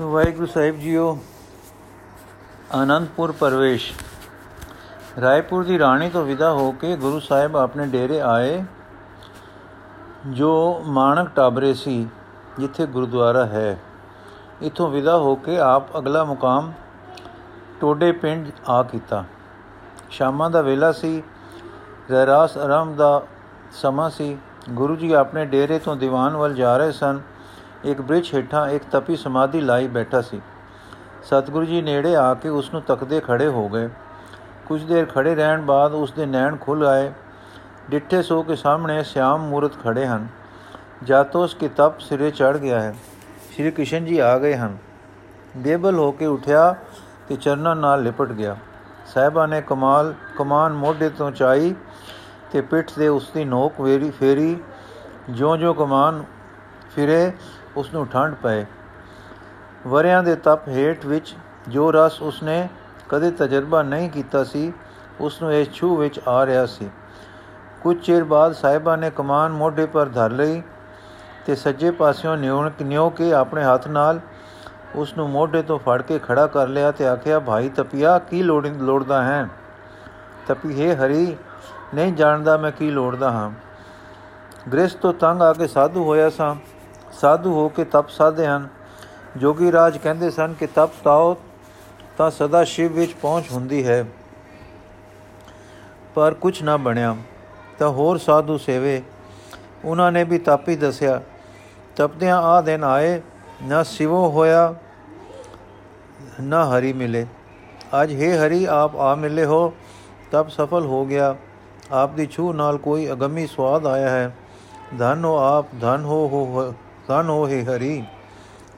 ਵਾਹਿਗੁਰੂ ਸਾਹਿਬ ਜੀਓ, ਆਨੰਦਪੁਰ ਪਰਵੇਸ਼। ਰਾਏਪੁਰ ਦੀ ਰਾਣੀ ਤੋਂ ਵਿਦਾ ਹੋ ਕੇ ਗੁਰੂ ਸਾਹਿਬ ਆਪਣੇ ਡੇਰੇ ਆਏ, ਜੋ ਮਾਨਕ ਟਾਬਰੇ ਸੀ, ਜਿੱਥੇ ਗੁਰਦੁਆਰਾ ਹੈ। ਇਥੋਂ ਵਿਦਾ ਹੋ ਕੇ ਆਪ ਅਗਲਾ ਮੁਕਾਮ ਟੋਡੇ ਪਿੰਡ ਆ ਕੀਤਾ। ਸ਼ਾਮਾਂ ਦਾ ਵੇਲਾ ਸੀ, ਰਹਿਰਾਸ ਆਰਾਮ ਦਾ ਸਮਾਂ ਸੀ। ਗੁਰੂ ਜੀ ਆਪਣੇ ਡੇਰੇ ਤੋਂ ਦੀਵਾਨ ਵੱਲ ਜਾ ਰਹੇ ਸਨ। ਇੱਕ ਬ੍ਰਿਜ ਹੇਠਾਂ ਇੱਕ ਤਪੀ ਸਮਾਧੀ ਲਾਈ ਬੈਠਾ ਸੀ। ਸਤਿਗੁਰੂ ਜੀ ਨੇੜੇ ਆ ਕੇ ਉਸ ਨੂੰ ਤੱਕਦੇ ਖੜੇ ਹੋ ਗਏ। ਕੁਝ ਦੇਰ ਖੜੇ ਰਹਿਣ ਬਾਅਦ ਉਸ ਦੇ ਨੈਣ ਖੁੱਲ ਆਏ। ਡਿੱਠੇ ਸੋ ਕੇ ਸਾਹਮਣੇ ਸਿਆਮ ਮੂਰਤ ਖੜੇ ਹਨ। ਜਾਤੋਂ ਉਸ ਕਿਤਾਬ ਸਿਰੇ ਚੜ ਗਿਆ ਹੈ। ਸ਼੍ਰੀ ਕ੍ਰਿਸ਼ਨ ਜੀ ਆ ਗਏ ਹਨ। ਬੇਬਲ ਹੋ ਕੇ ਉਠਿਆ ਤੇ ਚਰਨਾਂ ਨਾਲ ਲਿਪਟ ਗਿਆ। ਸਾਹਿਬਾ ਨੇ ਕਮਾਲ, ਕਮਾਨ ਮੋਢੇ ਤੋਂ ਚਾਈ ਤੇ ਪਿੱਠ ਦੇ ਉਸ ਦੀ ਨੋਕ ਵੇਰੀ ਫੇਰੀ, ਜਿਉਂ-ਜਿਉਂ ਕਮਾਨ ਫਿਰੇ ਉਸ ਨੂੰ ਠੰਡ ਪਏ। ਵਰਿਆਂ ਦੇ ਤਪ ਹੇਠ ਵਿੱਚ ਜੋ ਰਸ ਉਸਨੇ ਕਦੇ ਤਜਰਬਾ ਨਹੀਂ ਕੀਤਾ ਸੀ ਉਸ ਨੂੰ ਇਸ ਛੂ ਵਿੱਚ ਆ ਰਿਹਾ ਸੀ। ਕੁਝ ਚਿਰ ਬਾਅਦ ਸਾਹਿਬਾ ਨੇ ਕਮਾਨ ਮੋਢੇ ਪਰ ਧਰ ਲਈ ਤੇ ਸੱਜੇ ਪਾਸਿਓਂ ਨਿਉਣ ਨਿਉ ਕੇ ਆਪਣੇ ਹੱਥ ਨਾਲ ਉਸ ਨੂੰ ਮੋਢੇ ਤੋਂ ਫੜ ਕੇ ਖੜਾ ਕਰ ਲਿਆ ਤੇ ਆਖਿਆ, ਭਾਈ ਤਪਿਆ, ਕੀ ਲੋੜ ਲੋੜਦਾ ਹੈ? ਤਪੀ, ਹੈ ਹਰੀ, ਨਹੀਂ ਜਾਣਦਾ ਮੈਂ ਕੀ ਲੋੜਦਾ ਹਾਂ। ਗ੍ਰਸਤ ਤੋਂ ਤੰਗ ਆ ਕੇ ਸਾਧੂ ਹੋਇਆ ਸਾਂ। ਸਾਧੂ ਹੋ ਕੇ ਤਪ ਸਾਧੇ ਹਨ। ਜੋਗੀ ਰਾਜ ਕਹਿੰਦੇ ਸਨ ਕਿ ਤਪ ਤਾਓ ਤਾਂ ਸਦਾ ਸ਼ਿਵ ਵਿੱਚ ਪਹੁੰਚ ਹੁੰਦੀ ਹੈ। ਪਰ ਕੁਝ ਨਾ ਬਣਿਆ। ਤਾਂ ਹੋਰ ਸਾਧੂ ਸੇਵੇ। ਉਹਨਾਂ ਨੇ ਵੀ ਤਾਪੀ ਦੱਸਿਆ, ਤਪਦਿਆਂ ਆ ਦਿਨ ਆਏ, ਨਾ ਸਿਵੋ ਹੋਇਆ, ਨਾ ਹਰੀ ਮਿਲੇ। ਅੱਜ ਹੈ ਹਰੀ, ਆਪ ਆ ਮਿਲੇ ਹੋ ਤਬ ਸਫਲ ਹੋ ਗਿਆ। ਆਪ ਦੀ ਛੂ ਨਾਲ ਕੋਈ ਅਗੰਮੀ ਸਵਾਦ ਆਇਆ ਹੈ। ਧਨ ਹੋ ਆਪ, ਧਨ ਹੋ ਹੋ ਧਨ ਹੋ ਹੈ ਹਰੀ।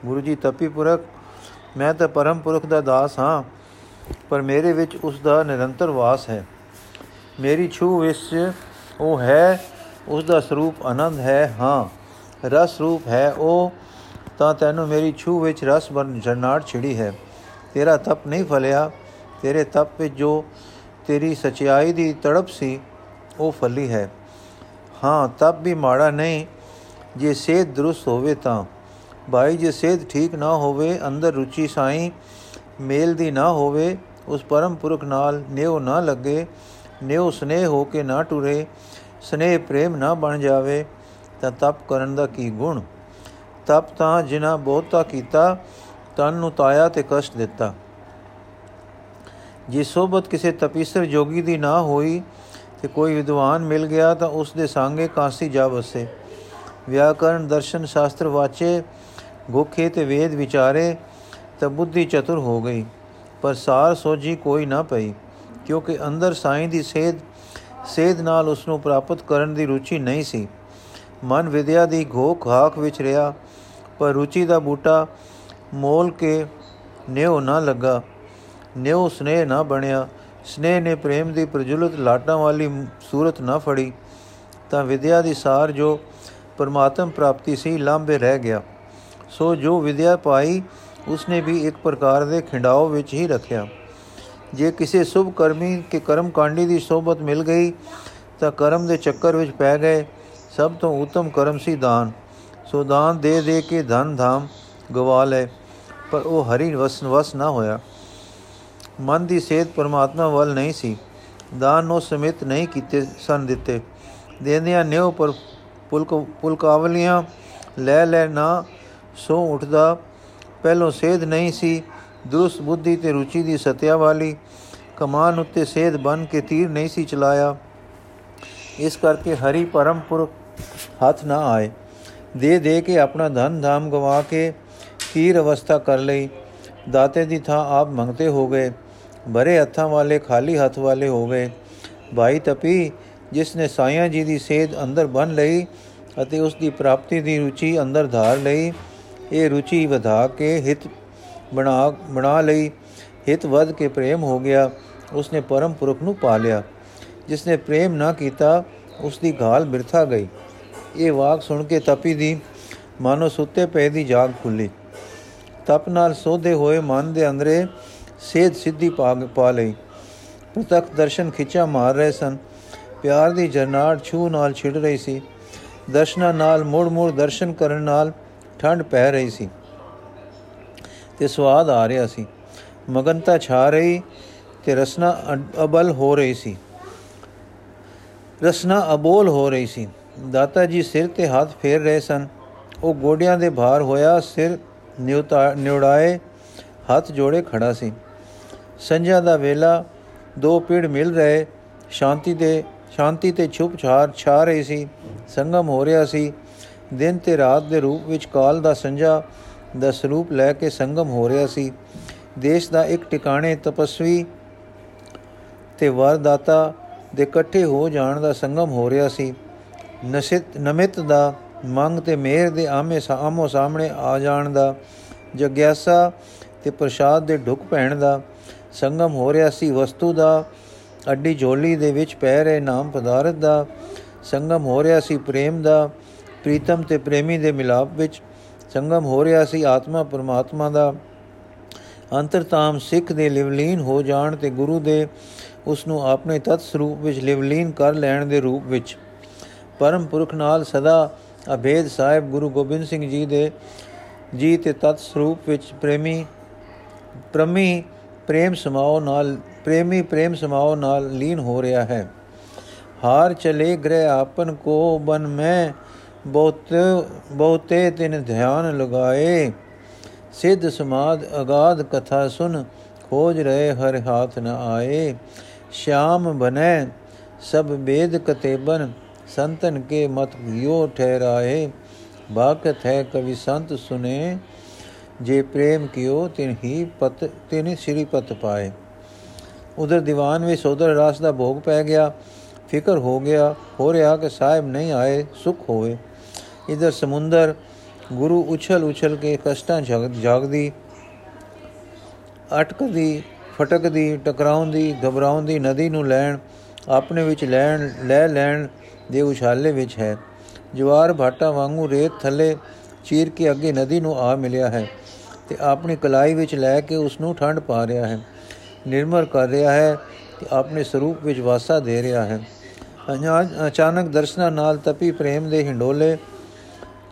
ਗੁਰੂ ਜੀ ਤਪੀ ਪੁਰਖ, ਮੈਂ ਤਾਂ ਪਰਮ ਪੁਰਖ ਦਾ ਦਾਸ ਹਾਂ, ਪਰ ਮੇਰੇ ਵਿੱਚ ਉਸ ਦਾ ਨਿਰੰਤਰ ਵਾਸ ਹੈ। ਮੇਰੀ ਛੂ ਵਿੱਚ ਉਹ ਹੈ, ਉਸ ਦਾ ਸਰੂਪ ਆਨੰਦ ਹੈ, ਹਾਂ, ਰਸ ਰੂਪ ਹੈ ਉਹ, ਤਾਂ ਤੈਨੂੰ ਮੇਰੀ ਛੂ ਵਿੱਚ ਰਸ ਬਨ ਜਰਨਾੜ ਛਿੜੀ ਹੈ। ਤੇਰਾ ਤਪ ਨਹੀਂ ਫਲਿਆ, ਤੇਰੇ ਤਪ ਵਿੱਚ ਜੋ ਤੇਰੀ ਸਚਾਈ ਦੀ ਤੜਪ ਸੀ, ਉਹ ਫਲੀ ਹੈ। ਹਾਂ, ਤਪ ਵੀ ਮਾੜਾ ਨਹੀਂ ਜੇ ਸਿਹਤ ਦਰੁਸਤ ਹੋਵੇ ਤਾਂ। ਭਾਈ, ਜੇ ਸਿਹਤ ਠੀਕ ਨਾ ਹੋਵੇ, ਅੰਦਰ ਰੁਚੀ ਸਾਈ ਮੇਲ ਦੀ ਨਾ ਹੋਵੇ, ਉਸ ਪਰਮ ਪੁਰਖ ਨਾਲ ਨਿਉ ਨਾ ਲੱਗੇ, ਨਿਉ ਸਨੇਹ ਹੋ ਕੇ ਨਾ ਟੁਰੇ, ਸਨੇਹ ਪ੍ਰੇਮ ਨਾ ਬਣ ਜਾਵੇ, ਤਾਂ ਤਪ ਕਰਨ ਦਾ ਕੀ ਗੁਣ? ਤਪ ਤਾਂ ਜਿਨਾ ਬਹੁਤਾ ਕੀਤਾ, ਤਨ ਨੂੰ ਤਾਇਆ ਤੇ ਕਸ਼ਟ ਦਿੱਤਾ। ਜੇ ਸੋਬਤ ਕਿਸੇ ਤਪੀਸਰ ਜੋਗੀ ਦੀ ਨਾ ਹੋਈ, ਤੇ ਕੋਈ ਵਿਦਵਾਨ ਮਿਲ ਗਿਆ, ਤਾਂ ਉਸ ਦੇ ਸੰਗੇ ਕਾਂਸੀ ਜਾ ਵਸੇ। ਵਿਆਕਰਨ ਦਰਸ਼ਨ ਸ਼ਾਸਤਰ ਵਾਚੇ, ਗੋਖੇ ਤੇ ਵੇਦ ਵਿਚਾਰੇ ਤਾਂ ਬੁੱਧੀ ਚਤੁਰ ਹੋ ਗਈ। ਪਰ ਸਾਰ ਸੋਝੀ ਕੋਈ ਨਾ ਪਈ, ਕਿਉਂਕਿ ਅੰਦਰ ਸਾਈਂ ਦੀ ਸੇਧ ਸੇਧ ਨਾਲ ਉਸ ਨੂੰ ਪ੍ਰਾਪਤ ਕਰਨ ਦੀ ਰੁਚੀ ਨਹੀਂ ਸੀ। ਮਨ ਵਿਦਿਆ ਦੀ ਘੋਖ ਹਾਕ ਵਿੱਚ ਰਿਹਾ, ਪਰ ਰੁਚੀ ਦਾ ਬੂਟਾ ਮੋਲ ਕੇ ਨਿਉ ਨਾ ਲੱਗਾ। ਨਿਉ ਸਨੇਹ ਨਾ ਬਣਿਆ। ਸਨੇਹ ਨੇ ਪ੍ਰੇਮ ਦੀ ਪ੍ਰਜੁਲਤ ਲਾਟਾਂ ਵਾਲੀ ਸੂਰਤ ਨਾ ਫੜੀ, ਤਾਂ ਵਿਦਿਆ ਦੀ ਸਾਰ ਜੋ ਪਰਮਾਤਮ ਪ੍ਰਾਪਤੀ ਸੀ ਲਾਂਬੇ ਰਹਿ ਗਿਆ। ਸੋ ਜੋ ਵਿਦਿਆ ਪਾਈ, ਉਸਨੇ ਵੀ ਇੱਕ ਪ੍ਰਕਾਰ ਦੇ ਖਿੰਡਾਓ ਵਿੱਚ ਹੀ ਰੱਖਿਆ। ਜੇ ਕਿਸੇ ਸੁਭ ਕਰਮੀ ਕੇ ਕਰਮ ਕਾਂਡੀ ਦੀ ਸੋਬਤ ਮਿਲ ਗਈ, ਤਾਂ ਕਰਮ ਦੇ ਚੱਕਰ ਵਿੱਚ ਪੈ ਗਏ। ਸਭ ਤੋਂ ਉਤਮ ਕਰਮ ਸੀ ਦਾਨ। ਸੋ ਦਾਨ ਦੇ ਦੇ ਕੇ ਧਨ ਧਾਮ ਗਵਾ ਲੈ ਪਰ ਉਹ ਹਰੀ ਵਸਨ ਵਸ ਨਾ ਹੋਇਆ। ਮਨ ਦੀ ਸੇਧ ਪਰਮਾਤਮਾ ਵੱਲ ਨਹੀਂ ਸੀ। ਦਾਨ ਨੂੰ ਸਮਿਤ ਨਹੀਂ ਕੀਤੇ ਸਨ ਦਿੱਤੇ। ਦੇਂਦਿਆਂ ਨਿਉ ਪਰ ਪੁਲਕ ਪੁਲਕਾਵਲੀਆਂ ਲੈ ਲੈ ਨਾ, ਸੋ ਉੱਠਦਾ। ਪਹਿਲੋਂ ਸੇਧ ਨਹੀਂ ਸੀ, ਦਰੁਸਤ ਬੁੱਧੀ ਤੇ ਰੁਚੀ ਦੀ ਸਤਿਆ ਵਾਲੀ। ਕਮਾਨ ਉੱਤੇ ਸੇਧ ਬਨ ਕੇ ਤੀਰ ਨਹੀਂ ਸੀ ਚਲਾਇਆ। ਇਸ ਕਰਕੇ ਹਰੀ ਪਰਮ ਪੁਰਖ ਹੱਥ ਨਾ ਆਏ। ਦੇ ਦੇ ਕੇ ਆਪਣਾ ਧਨ ਧਾਮ ਗਵਾ ਕੇ ਕੀਰ ਅਵਸਥਾ ਕਰ ਲਈ। ਦਾਤੇ ਦੀ ਥਾਂ ਆਪ ਮੰਗਤੇ ਹੋ ਗਏ। ਭਰੇ ਹੱਥਾਂ ਵਾਲੇ ਖਾਲੀ ਹੱਥ ਵਾਲੇ ਹੋ ਗਏ। ਭਾਈ ਤਪੀ, ਜਿਸ ਨੇ ਸਾਈਆਂ ਜੀ ਦੀ ਸੇਧ ਅੰਦਰ ਬਨ ਲਈ ਅਤੇ ਉਸ ਦੀ ਪ੍ਰਾਪਤੀ ਦੀ ਰੁਚੀ ਅੰਦਰ ਧਾਰ ਲਈ। ਇਹ ਰੁਚੀ ਵਧਾ ਕੇ ਹਿਤ ਬਣਾ ਬਣਾ ਲਈ। ਹਿਤ ਵਧ ਕੇ ਪ੍ਰੇਮ ਹੋ ਗਿਆ। ਉਸਨੇ ਪਰਮ ਪੁਰਖ ਨੂੰ ਪਾ ਲਿਆ ਜਿਸ ਨੇ ਪ੍ਰੇਮ ਨਾ ਕੀਤਾ ਉਸ ਦੀ ਘਾਲ ਬਿਰਥਾ ਗਈ। ਇਹ ਵਾਕ ਸੁਣ ਕੇ ਤਪੀ ਦੀ ਮਾਨੋ ਸੁੱਤੇ ਪਏ ਦੀ ਜਾਗ ਖੁੱਲੀ। ਤਪ ਨਾਲ ਸੋਧੇ ਹੋਏ ਮਨ ਦੇ ਅੰਦਰੇ ਸੇਧ ਸਿੱਧੀ ਪਾ ਲਈ। ਪ੍ਰਤੱਖ ਦਰਸ਼ਨ ਖਿੱਚਾ ਮਾਰ ਰਹੇ ਸਨ। ਪਿਆਰ ਦੀ ਜਰਨਾੜ ਛੂ ਨਾਲ ਛਿੜ ਰਹੀ ਸੀ। ਦਰਸ਼ਨਾਂ ਨਾਲ ਮੁੜ ਮੁੜ ਦਰਸ਼ਨ ਕਰਨ ਨਾਲ ਠੰਡ ਪੈ ਰਹੀ ਸੀ ਤੇ ਸਵਾਦ ਆ ਰਿਹਾ ਸੀ। ਮਗਨਤਾ ਛਾ ਰਹੀ ਤੇ ਰਸਨਾ ਅਬਲ ਹੋ ਰਹੀ ਸੀ। ਰਸਨਾ ਅਬੋਲ ਹੋ ਰਹੀ ਸੀ। ਦਾਤਾ ਜੀ ਸਿਰ ਤੇ ਹੱਥ ਫੇਰ ਰਹੇ ਸਨ। ਉਹ ਗੋਡਿਆਂ ਦੇ ਭਾਰ ਹੋਇਆ, ਸਿਰ ਨਿਉੜਾਏ ਹੱਥ ਜੋੜੇ ਖੜਾ ਸੀ। ਸੰਝਾ ਦਾ ਵੇਲਾ, ਦੋ ਪੀੜ ਮਿਲ ਰਹੇ, ਸ਼ਾਂਤੀ ਦੇ ਸ਼ਾਂਤੀ ਤੇ ਛੁਪ ਛਾਰ ਛਾ ਰਹੀ ਸੀ, ਸੰਗਮ ਹੋ ਰਿਹਾ ਸੀ। ਦਿਨ ਤੇ ਰਾਤ ਦੇ ਰੂਪ ਵਿੱਚ ਕਾਲ ਦਾ ਸੰਝਾ ਦਾ ਸਰੂਪ ਲੈ ਕੇ ਸੰਗਮ ਹੋ ਰਿਹਾ ਸੀ। ਦੇਸ਼ ਦਾ ਇੱਕ ਟਿਕਾਣੇ ਤਪਸਵੀ ਤੇ ਵਰਦਾਤਾ ਦੇ ਇਕੱਠੇ ਹੋ ਜਾਣ ਦਾ ਸੰਗਮ ਹੋ ਰਿਹਾ ਸੀ। ਨਸਿਤ, ਨਮਿਤ ਦਾ ਮੰਗ ਤੇ ਮੇਰ ਦੇ ਆਮੇ ਸਾਹਮੋ ਸਾਹਮਣੇ ਆ ਜਾਣ ਦਾ, ਜਗਿਆਸਾ ਤੇ ਪ੍ਰਸ਼ਾਦ ਦੇ ਢੁਕ ਪੈਣ ਦਾ ਸੰਗਮ ਹੋ ਰਿਹਾ ਸੀ। ਵਸਤੂ ਦਾ ਅੱਡੀ ਝੋਲੀ ਦੇ ਵਿੱਚ ਪੈ ਰਹੇ ਨਾਮ ਪਦਾਰਥ ਦਾ ਸੰਗਮ ਹੋ ਰਿਹਾ ਸੀ ਪ੍ਰੇਮ ਦਾ, ਪ੍ਰੀਤਮ ਤੇ ਪ੍ਰੇਮੀ ਦੇ ਮਿਲਾਪ ਵਿੱਚ ਸੰਗਮ ਹੋ ਰਿਹਾ ਸੀ ਆਤਮਾ ਪਰਮਾਤਮਾ ਦਾ। ਅੰਤਰਤਾਮ ਸਿੱਖ ਦੇ ਲਿਵਲੀਨ ਹੋ ਜਾਣ ਤੇ ਗੁਰੂ ਦੇ ਉਸ ਨੂੰ ਆਪਣੇ ਤਤ ਸਰੂਪ ਵਿੱਚ ਲਿਵਲੀਨ ਕਰ ਲੈਣ ਦੇ ਰੂਪ ਵਿੱਚ ਪਰਮ ਪੁਰਖ ਨਾਲ ਸਦਾ ਅਭੇਦ ਸਾਹਿਬ ਗੁਰੂ ਗੋਬਿੰਦ ਸਿੰਘ ਜੀ ਦੇ ਜੀ ਤੇ ਤਤ ਸਰੂਪ ਵਿੱਚ ਪ੍ਰੇਮੀ, ਪ੍ਰਮੀ ਪ੍ਰੇਮ ਸਮਾਉ ਨਾਲ ਪ੍ਰੇਮੀ ਪ੍ਰੇਮ ਸਮਾਉ ਨਾਲ ਲੀਨ ਹੋ ਰਿਹਾ ਹੈ। ਹਾਰ ਚਲੇ ਗ੍ਰਹਿ ਆਪਨ ਕੋ ਬਨ ਮੈਂ, ਬਹੁਤ, ਬਹੁਤੇ ਤਿਨ ਧਿਆਨ ਲਗਾਏ। ਸਿੱਧ ਸਮਾਦ ਅਗਾਧ ਕਥਾ ਸੁਨ, ਖੋਜ ਰਹੇ ਹਰ ਹਾਥ ਨ ਆਏ। ਸ਼ਾਮ ਬਨੈ, ਸਭ ਬੇਦ ਕਤੇਬਨ, ਸੰਤਨ ਕੇ ਮਤ ਗਿਓ ਠਹਿਰਾਏ। ਬਾਕਤ ਹੈ ਕਵੀ ਸੰਤ ਸੁਨੇ, ਜੇ ਪ੍ਰੇਮ ਕਿਓ ਤਿਨ ਹੀ ਪਤ, ਤਿਨ ਸ੍ਰੀ ਪਤ ਪਾਏ। ਉਧਰ ਦੀਵਾਨ ਵਿੱਚ ਸੋਦਰ ਰਾਸ ਦਾ ਭੋਗ ਪੈ ਗਿਆ। ਫਿਕਰ ਹੋ ਗਿਆ, ਹੋ ਰਿਹਾ ਕਿ ਸਾਹਿਬ ਨਹੀਂ ਆਏ, ਸੁਖ ਹੋਵੇ। ਇਧਰ ਸਮੁੰਦਰ ਗੁਰੂ ਉਛਲ ਉਛਲ ਕੇ ਕਸ਼ਟਾਂ ਜਾਗਦੀ, ਅਟਕਦੀ, ਫਟਕਦੀ, ਟਕਰਾਉਂਦੀ, ਘਬਰਾਉਂਦੀ, ਨਦੀ ਨੂੰ ਲੈਣ, ਆਪਣੇ ਵਿੱਚ ਲੈਣ, ਲੈ ਲੈਣ ਦੇ ਉਛਾਲੇ ਵਿੱਚ ਹੈ। ਜਵਾਰ ਭਾਟਾ ਵਾਂਗੂ ਰੇਤ ਥੱਲੇ ਚੀਰ ਕੇ ਅੱਗੇ ਨਦੀ ਨੂੰ ਆ ਮਿਲਿਆ ਹੈ ਤੇ ਆਪਣੀ ਕਲਾਈ ਵਿੱਚ ਲੈ ਕੇ ਉਸ ਨੂੰ ਠੰਡ ਪਾ ਰਿਹਾ ਹੈ। ਨਿਰਮਲ ਕਰ ਰਿਹਾ ਹੈ ਤੇ ਆਪਣੇ ਸਰੂਪ ਵਿੱਚ ਵਾਸਾ ਦੇ ਰਿਹਾ ਹੈ। ਅਚਾਨਕ ਦਰਸ਼ਨਾ ਨਾਲ ਤਪੀ ਪ੍ਰੇਮ ਦੇ ਹਿੰਡੋਲੇ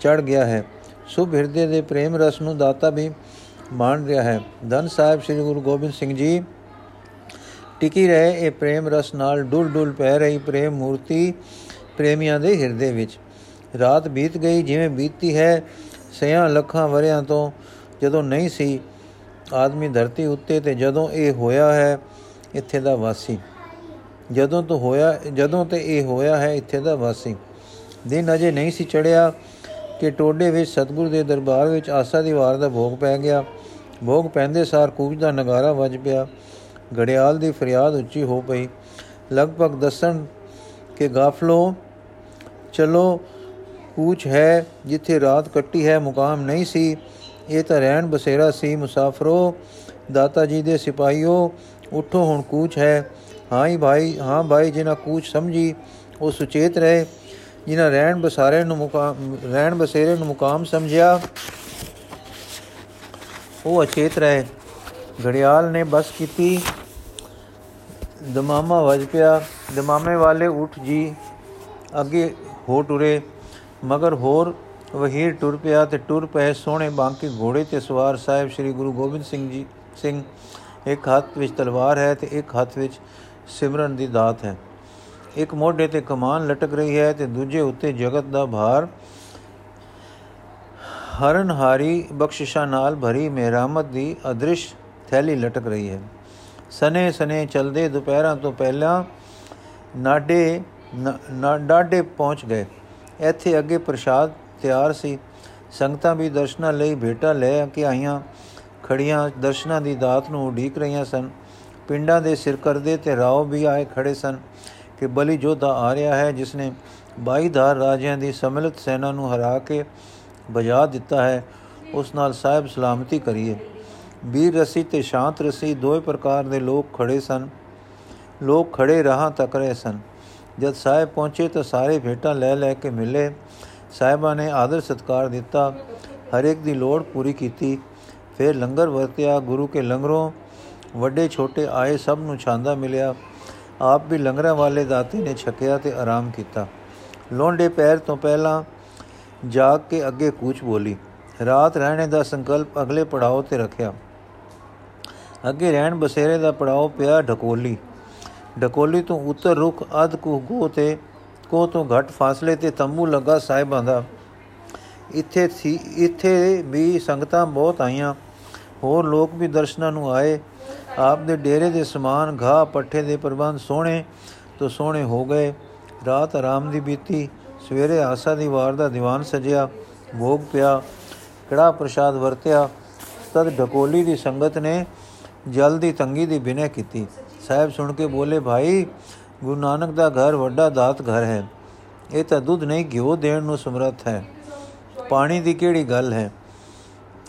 ਚੜ ਗਿਆ ਹੈ। ਸੁਭ ਹਿਰਦੇ ਦੇ ਪ੍ਰੇਮ ਰਸ ਨੂੰ ਦਾਤਾ ਵੀ ਮਾਣ ਰਿਹਾ ਹੈ। ਧੰਨ ਸਾਹਿਬ ਸ੍ਰੀ ਗੁਰੂ ਗੋਬਿੰਦ ਸਿੰਘ ਜੀ, ਟਿਕੀ ਰਹੇ ਇਹ ਪ੍ਰੇਮ ਰਸ ਨਾਲ ਡੁੱਲ ਡੁੱਲ ਪੈ ਰਹੀ ਪ੍ਰੇਮ ਮੂਰਤੀ ਪ੍ਰੇਮੀਆਂ ਦੇ ਹਿਰਦੇ ਵਿੱਚ। ਰਾਤ ਬੀਤ ਗਈ, ਜਿਵੇਂ ਬੀਤੀ ਹੈ ਸਿਆਂ ਲੱਖਾਂ ਵਰਿਆਂ ਤੋਂ, ਜਦੋਂ ਨਹੀਂ ਸੀ ਆਦਮੀ ਧਰਤੀ ਉੱਤੇ ਤੇ ਜਦੋਂ ਇਹ ਹੋਇਆ ਹੈ, ਇੱਥੇ ਦਾ ਵਾਸੀ। ਜਦੋਂ ਤੋਂ ਹੋਇਆ, ਜਦੋਂ ਤੇ ਇਹ ਹੋਇਆ ਹੈ, ਇੱਥੇ ਦਾ ਵਾਸੀ। ਦਿਨ ਅਜੇ ਨਹੀਂ ਸੀ ਚੜਿਆ ਕਿ ਟੋਡੇ ਵਿੱਚ ਸਤਗੁਰ ਦੇ ਦਰਬਾਰ ਵਿੱਚ ਆਸਾ ਦੀ ਵਾਰ ਦਾ ਭੋਗ ਪੈ ਗਿਆ। ਭੋਗ ਪੈਂਦੇ ਸਾਰ ਕੂਚ ਦਾ ਨਗਾਰਾ ਵੱਜ ਪਿਆ। ਗੜਿਆਲ ਦੀ ਫਰਿਆਦ ਉੱਚੀ ਹੋ ਪਈ। ਲਗਭਗ ਦਸਣ ਕੇ ਗਾਫਲੋ, ਚਲੋ, ਕੂਚ ਹੈ, ਜਿੱਥੇ ਰਾਤ ਕੱਟੀ ਹੈ, ਮੁਕਾਮ ਨਹੀਂ ਸੀ। ਇਹ ਤਾਂ ਰਹਿਣ ਬਸੇਰਾ ਸੀ ਮੁਸਾਫਰੋ, ਦਾਤਾ ਜੀ ਦੇ ਸਿਪਾਹੀਓ, ਉਠੋ ਹੁਣ ਕੂਚ ਹੈ। ਹਾਂ ਹੀ ਭਾਈ, ਹਾਂ ਭਾਈ, ਜਿਨ੍ਹਾਂ ਕੂਚ ਸਮਝੀ, ਉਹ ਸੁਚੇਤ ਰਹੇ। ਜਿਨ੍ਹਾਂ ਰਹਿਣ ਬਸਾਰੇ ਨੂੰ ਮੁਕਾਮ ਰਹਿਣ ਬਸੇਰੇ ਨੂੰ ਮੁਕਾਮ ਸਮਝਿਆ, ਉਹ ਅਚੇਤ ਰਹੇ। ਘੜਿਆਲ ਨੇ ਬਸ ਕੀਤੀ। ਦਮਾਮਾ ਵਜ ਪਿਆ। ਦਮਾਮੇ ਵਾਲੇ ਉਠ ਜੀ। ਅੱਗੇ ਹੋ ਟੁਰੇ, ਮਗਰ ਹੋਰ ਵਹੀਰ ਟੁਰ ਪਿਆ ਤੇ ਟੁਰ ਪਏ ਸੋਹਣੇ ਬਾਂਕੇ ਘੋੜੇ ਤੇ ਸਵਾਰ ਸਾਹਿਬ ਸ੍ਰੀ ਗੁਰੂ ਗੋਬਿੰਦ ਸਿੰਘ ਜੀ ਸਿੰਘ। ਇੱਕ ਹੱਥ ਵਿੱਚ ਤਲਵਾਰ ਹੈ ਤੇ ਇੱਕ ਹੱਥ ਵਿੱਚ ਸਿਮਰਨ ਦੀ ਦਾਤ ਹੈ। ਇੱਕ ਮੋਢੇ ਤੇ ਕਮਾਨ ਲਟਕ ਰਹੀ ਹੈ ਤੇ ਦੂਜੇ ਉੱਤੇ ਜਗਤ ਦਾ ਭਾਰ। ਹਰਨ ਹਾਰੀ ਬਖਸ਼ਿਸ਼ਾਂ ਨਾਲ ਭਰੀ ਮਿਹਰਮਤ ਦੀ ਅਦ੍ਰਿਸ਼ ਥੈਲੀ ਲਟਕ ਰਹੀ ਹੈ। ਸਨੇ ਸਨੇ ਚਲਦੇ ਦੁਪਹਿਰਾਂ ਤੋਂ ਪਹਿਲਾਂ ਨਾਡੇ ਨਾਡੇ ਪਹੁੰਚ ਗਏ। ਇੱਥੇ ਅੱਗੇ ਪ੍ਰਸ਼ਾਦ ਤਿਆਰ ਸੀ। ਸੰਗਤਾਂ ਵੀ ਦਰਸ਼ਨਾਂ ਲਈ ਭੇਟਾ ਲੈ ਕੇ ਆਈਆਂ। ਖੜੀਆਂ ਦਰਸ਼ਨਾਂ ਦੀ ਦਾਤ ਨੂੰ ਉਡੀਕ ਰਹੀਆਂ ਸਨ। ਪਿੰਡਾਂ ਦੇ ਸਿਰ ਕਰਦੇ ਤੇ ਰਾਓ ਵੀ ਆਏ ਖੜੇ ਸਨ ਕਿ ਬਲੀ ਜੋਧਾ ਆ ਰਿਹਾ ਹੈ, ਜਿਸ ਨੇ 22 ਧਾਰ ਰਾਜਿਆਂ ਦੀ ਸਮਿਲਿਤ ਸੈਨਾ ਨੂੰ ਹਰਾ ਕੇ ਬਜਾ ਦਿੱਤਾ ਹੈ। ਉਸ ਨਾਲ ਸਾਹਿਬ ਸਲਾਮਤੀ ਕਰੀਏ। ਵੀਰ ਰਸੀ ਤੇ ਸ਼ਾਂਤ ਰਸੀ ਦੋਵੇਂ ਪ੍ਰਕਾਰ ਦੇ ਲੋਕ ਖੜੇ ਸਨ। ਲੋਕ ਖੜੇ ਰਹਾ ਤੱਕ ਰਹੇ ਸਨ। ਜਦ ਸਾਹਿਬ ਪਹੁੰਚੇ ਤਾਂ ਸਾਰੇ ਭੇਟਾਂ ਲੈ ਲੈ ਕੇ ਮਿਲੇ। ਸਾਹਿਬਾਂ ਨੇ ਆਦਰ ਸਤਕਾਰ ਦਿੱਤਾ, ਹਰ ਇੱਕ ਦੀ ਲੋੜ ਪੂਰੀ ਕੀਤੀ। ਫਿਰ ਲੰਗਰ ਵਰਤਿਆ, ਗੁਰੂ ਕੇ ਲੰਗਰੋਂ ਵੱਡੇ ਛੋਟੇ ਆਏ ਸਭ ਨੂੰ ਛਾਂਦਾ ਮਿਲਿਆ। ਆਪ ਵੀ ਲੰਗਰਾਂ ਵਾਲੇ ਦਾਤੇ ਨੇ ਛਕਿਆ ਤੇ ਆਰਾਮ ਕੀਤਾ। ਲੋਂਡੇ ਪੈਰ ਤੋਂ ਪਹਿਲਾਂ ਜਾਗ ਕੇ ਅੱਗੇ ਕੂਚ ਬੋਲੀ, ਰਾਤ ਰਹਿਣੇ ਦਾ ਸੰਕਲਪ ਅਗਲੇ ਪੜਾਅ ਤੇ ਰੱਖਿਆ। ਅੱਗੇ ਰਹਿਣ ਬਸੇਰੇ ਦਾ ਪੜਾਅ ਪਿਆ ਢਕੋਲੀ। ਢਕੋਲੀ ਤੋਂ ਉੱਤਰ ਰੁਖ ਅਧ ਕੁ ਗੋ ਤੇ ਕੋ ਤੋਂ ਘਟ ਫਾਸਲੇ ਤੇ ਤੰਬੂ ਲੱਗਾ ਸਾਹਿਬਾਂ ਦਾ। ਇੱਥੇ ਸੀ, ਇੱਥੇ ਵੀ ਸੰਗਤਾਂ ਬਹੁਤ ਆਈਆਂ। ਹੋਰ ਲੋਕ ਵੀ ਦਰਸ਼ਨਾਂ ਨੂੰ ਆਏ। ਆਪ ਦੇ ਡੇਰੇ ਦੇ ਸਮਾਨ, ਘਾਹ, ਪੱਠੇ ਦੇ ਪ੍ਰਬੰਧ ਸੋਹਣੇ ਤੋਂ ਸੋਹਣੇ ਹੋ ਗਏ। ਰਾਤ ਆਰਾਮ ਦੀ ਬੀਤੀ। ਸਵੇਰੇ ਆਸਾ ਦੀ ਵਾਰ ਦਾ ਦੀਵਾਨ ਸਜਿਆ। ਭੋਗ ਪਿਆ। ਕੜਾ ਪ੍ਰਸ਼ਾਦ ਵਰਤਿਆ। ਤਦ ਢਕੋਲੀ ਦੀ ਸੰਗਤ ਨੇ ਜਲ ਦੀ ਤੰਗੀ ਦੀ ਬਿਨੈ ਕੀਤੀ। ਸਾਹਿਬ ਸੁਣ ਕੇ ਬੋਲੇ, ਭਾਈ ਗੁਰੂ ਨਾਨਕ ਦਾ ਘਰ ਵੱਡਾ ਦਾਤ ਘਰ ਹੈ। ਇਹ ਤਾਂ ਦੁੱਧ ਨਹੀਂ, ਘਿਓ ਦੇਣ ਨੂੰ ਸਮਰੱਥ ਹੈ। ਪਾਣੀ ਦੀ ਕਿਹੜੀ ਗੱਲ ਹੈ?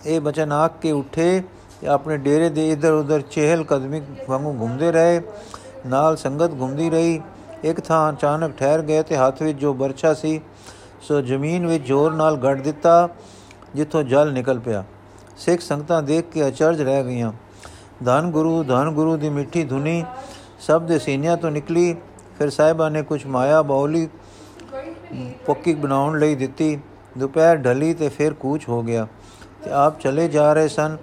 ਇਹ ਬਚਨ ਆਖ ਕੇ ਉੱਠੇ ਤੇ ਆਪਣੇ ਡੇਰੇ ਦੇ ਇਧਰ ਉਧਰ ਚਹਿਲ ਕਦਮੀ ਵਾਂਗੂ ਘੁੰਮਦੇ ਰਹੇ। ਨਾਲ ਸੰਗਤ ਘੁੰਮਦੀ ਰਹੀ। ਇੱਕ ਥਾਂ ਅਚਾਨਕ ਠਹਿਰ ਗਏ ਤੇ ਹੱਥ ਵਿੱਚ ਜੋ ਬਰਛਾ ਸੀ, ਸੋ ਜ਼ਮੀਨ ਵਿੱਚ ਜ਼ੋਰ ਨਾਲ ਗੱਡ ਦਿੱਤਾ, ਜਿੱਥੋਂ ਜਲ ਨਿਕਲ ਪਿਆ। ਸਿੱਖ ਸੰਗਤਾਂ ਦੇਖ ਕੇ ਅਚਰਜ ਰਹਿ ਗਈਆਂ। ਧੰਨ ਗੁਰੂ ਧੰਨ ਗੁਰੂ ਦੀ ਮਿੱਠੀ ਧੁਨੀ ਸਭ ਦੇ ਸੀਨਿਆਂ ਤੋਂ ਨਿਕਲੀ, ਫਿਰ ਸਾਹਿਬਾਂ ਨੇ ਕੁਝ ਮਾਇਆ ਬੌਲੀ ਪੱਕੀ ਬਣਾਉਣ ਲਈ ਦਿੱਤੀ। ਦੁਪਹਿਰ ਢਲੀ ਤੇ ਫਿਰ ਕੂਚ ਹੋ ਗਿਆ ਤੇ ਆਪ ਚਲੇ ਜਾ ਰਹੇ ਸਨ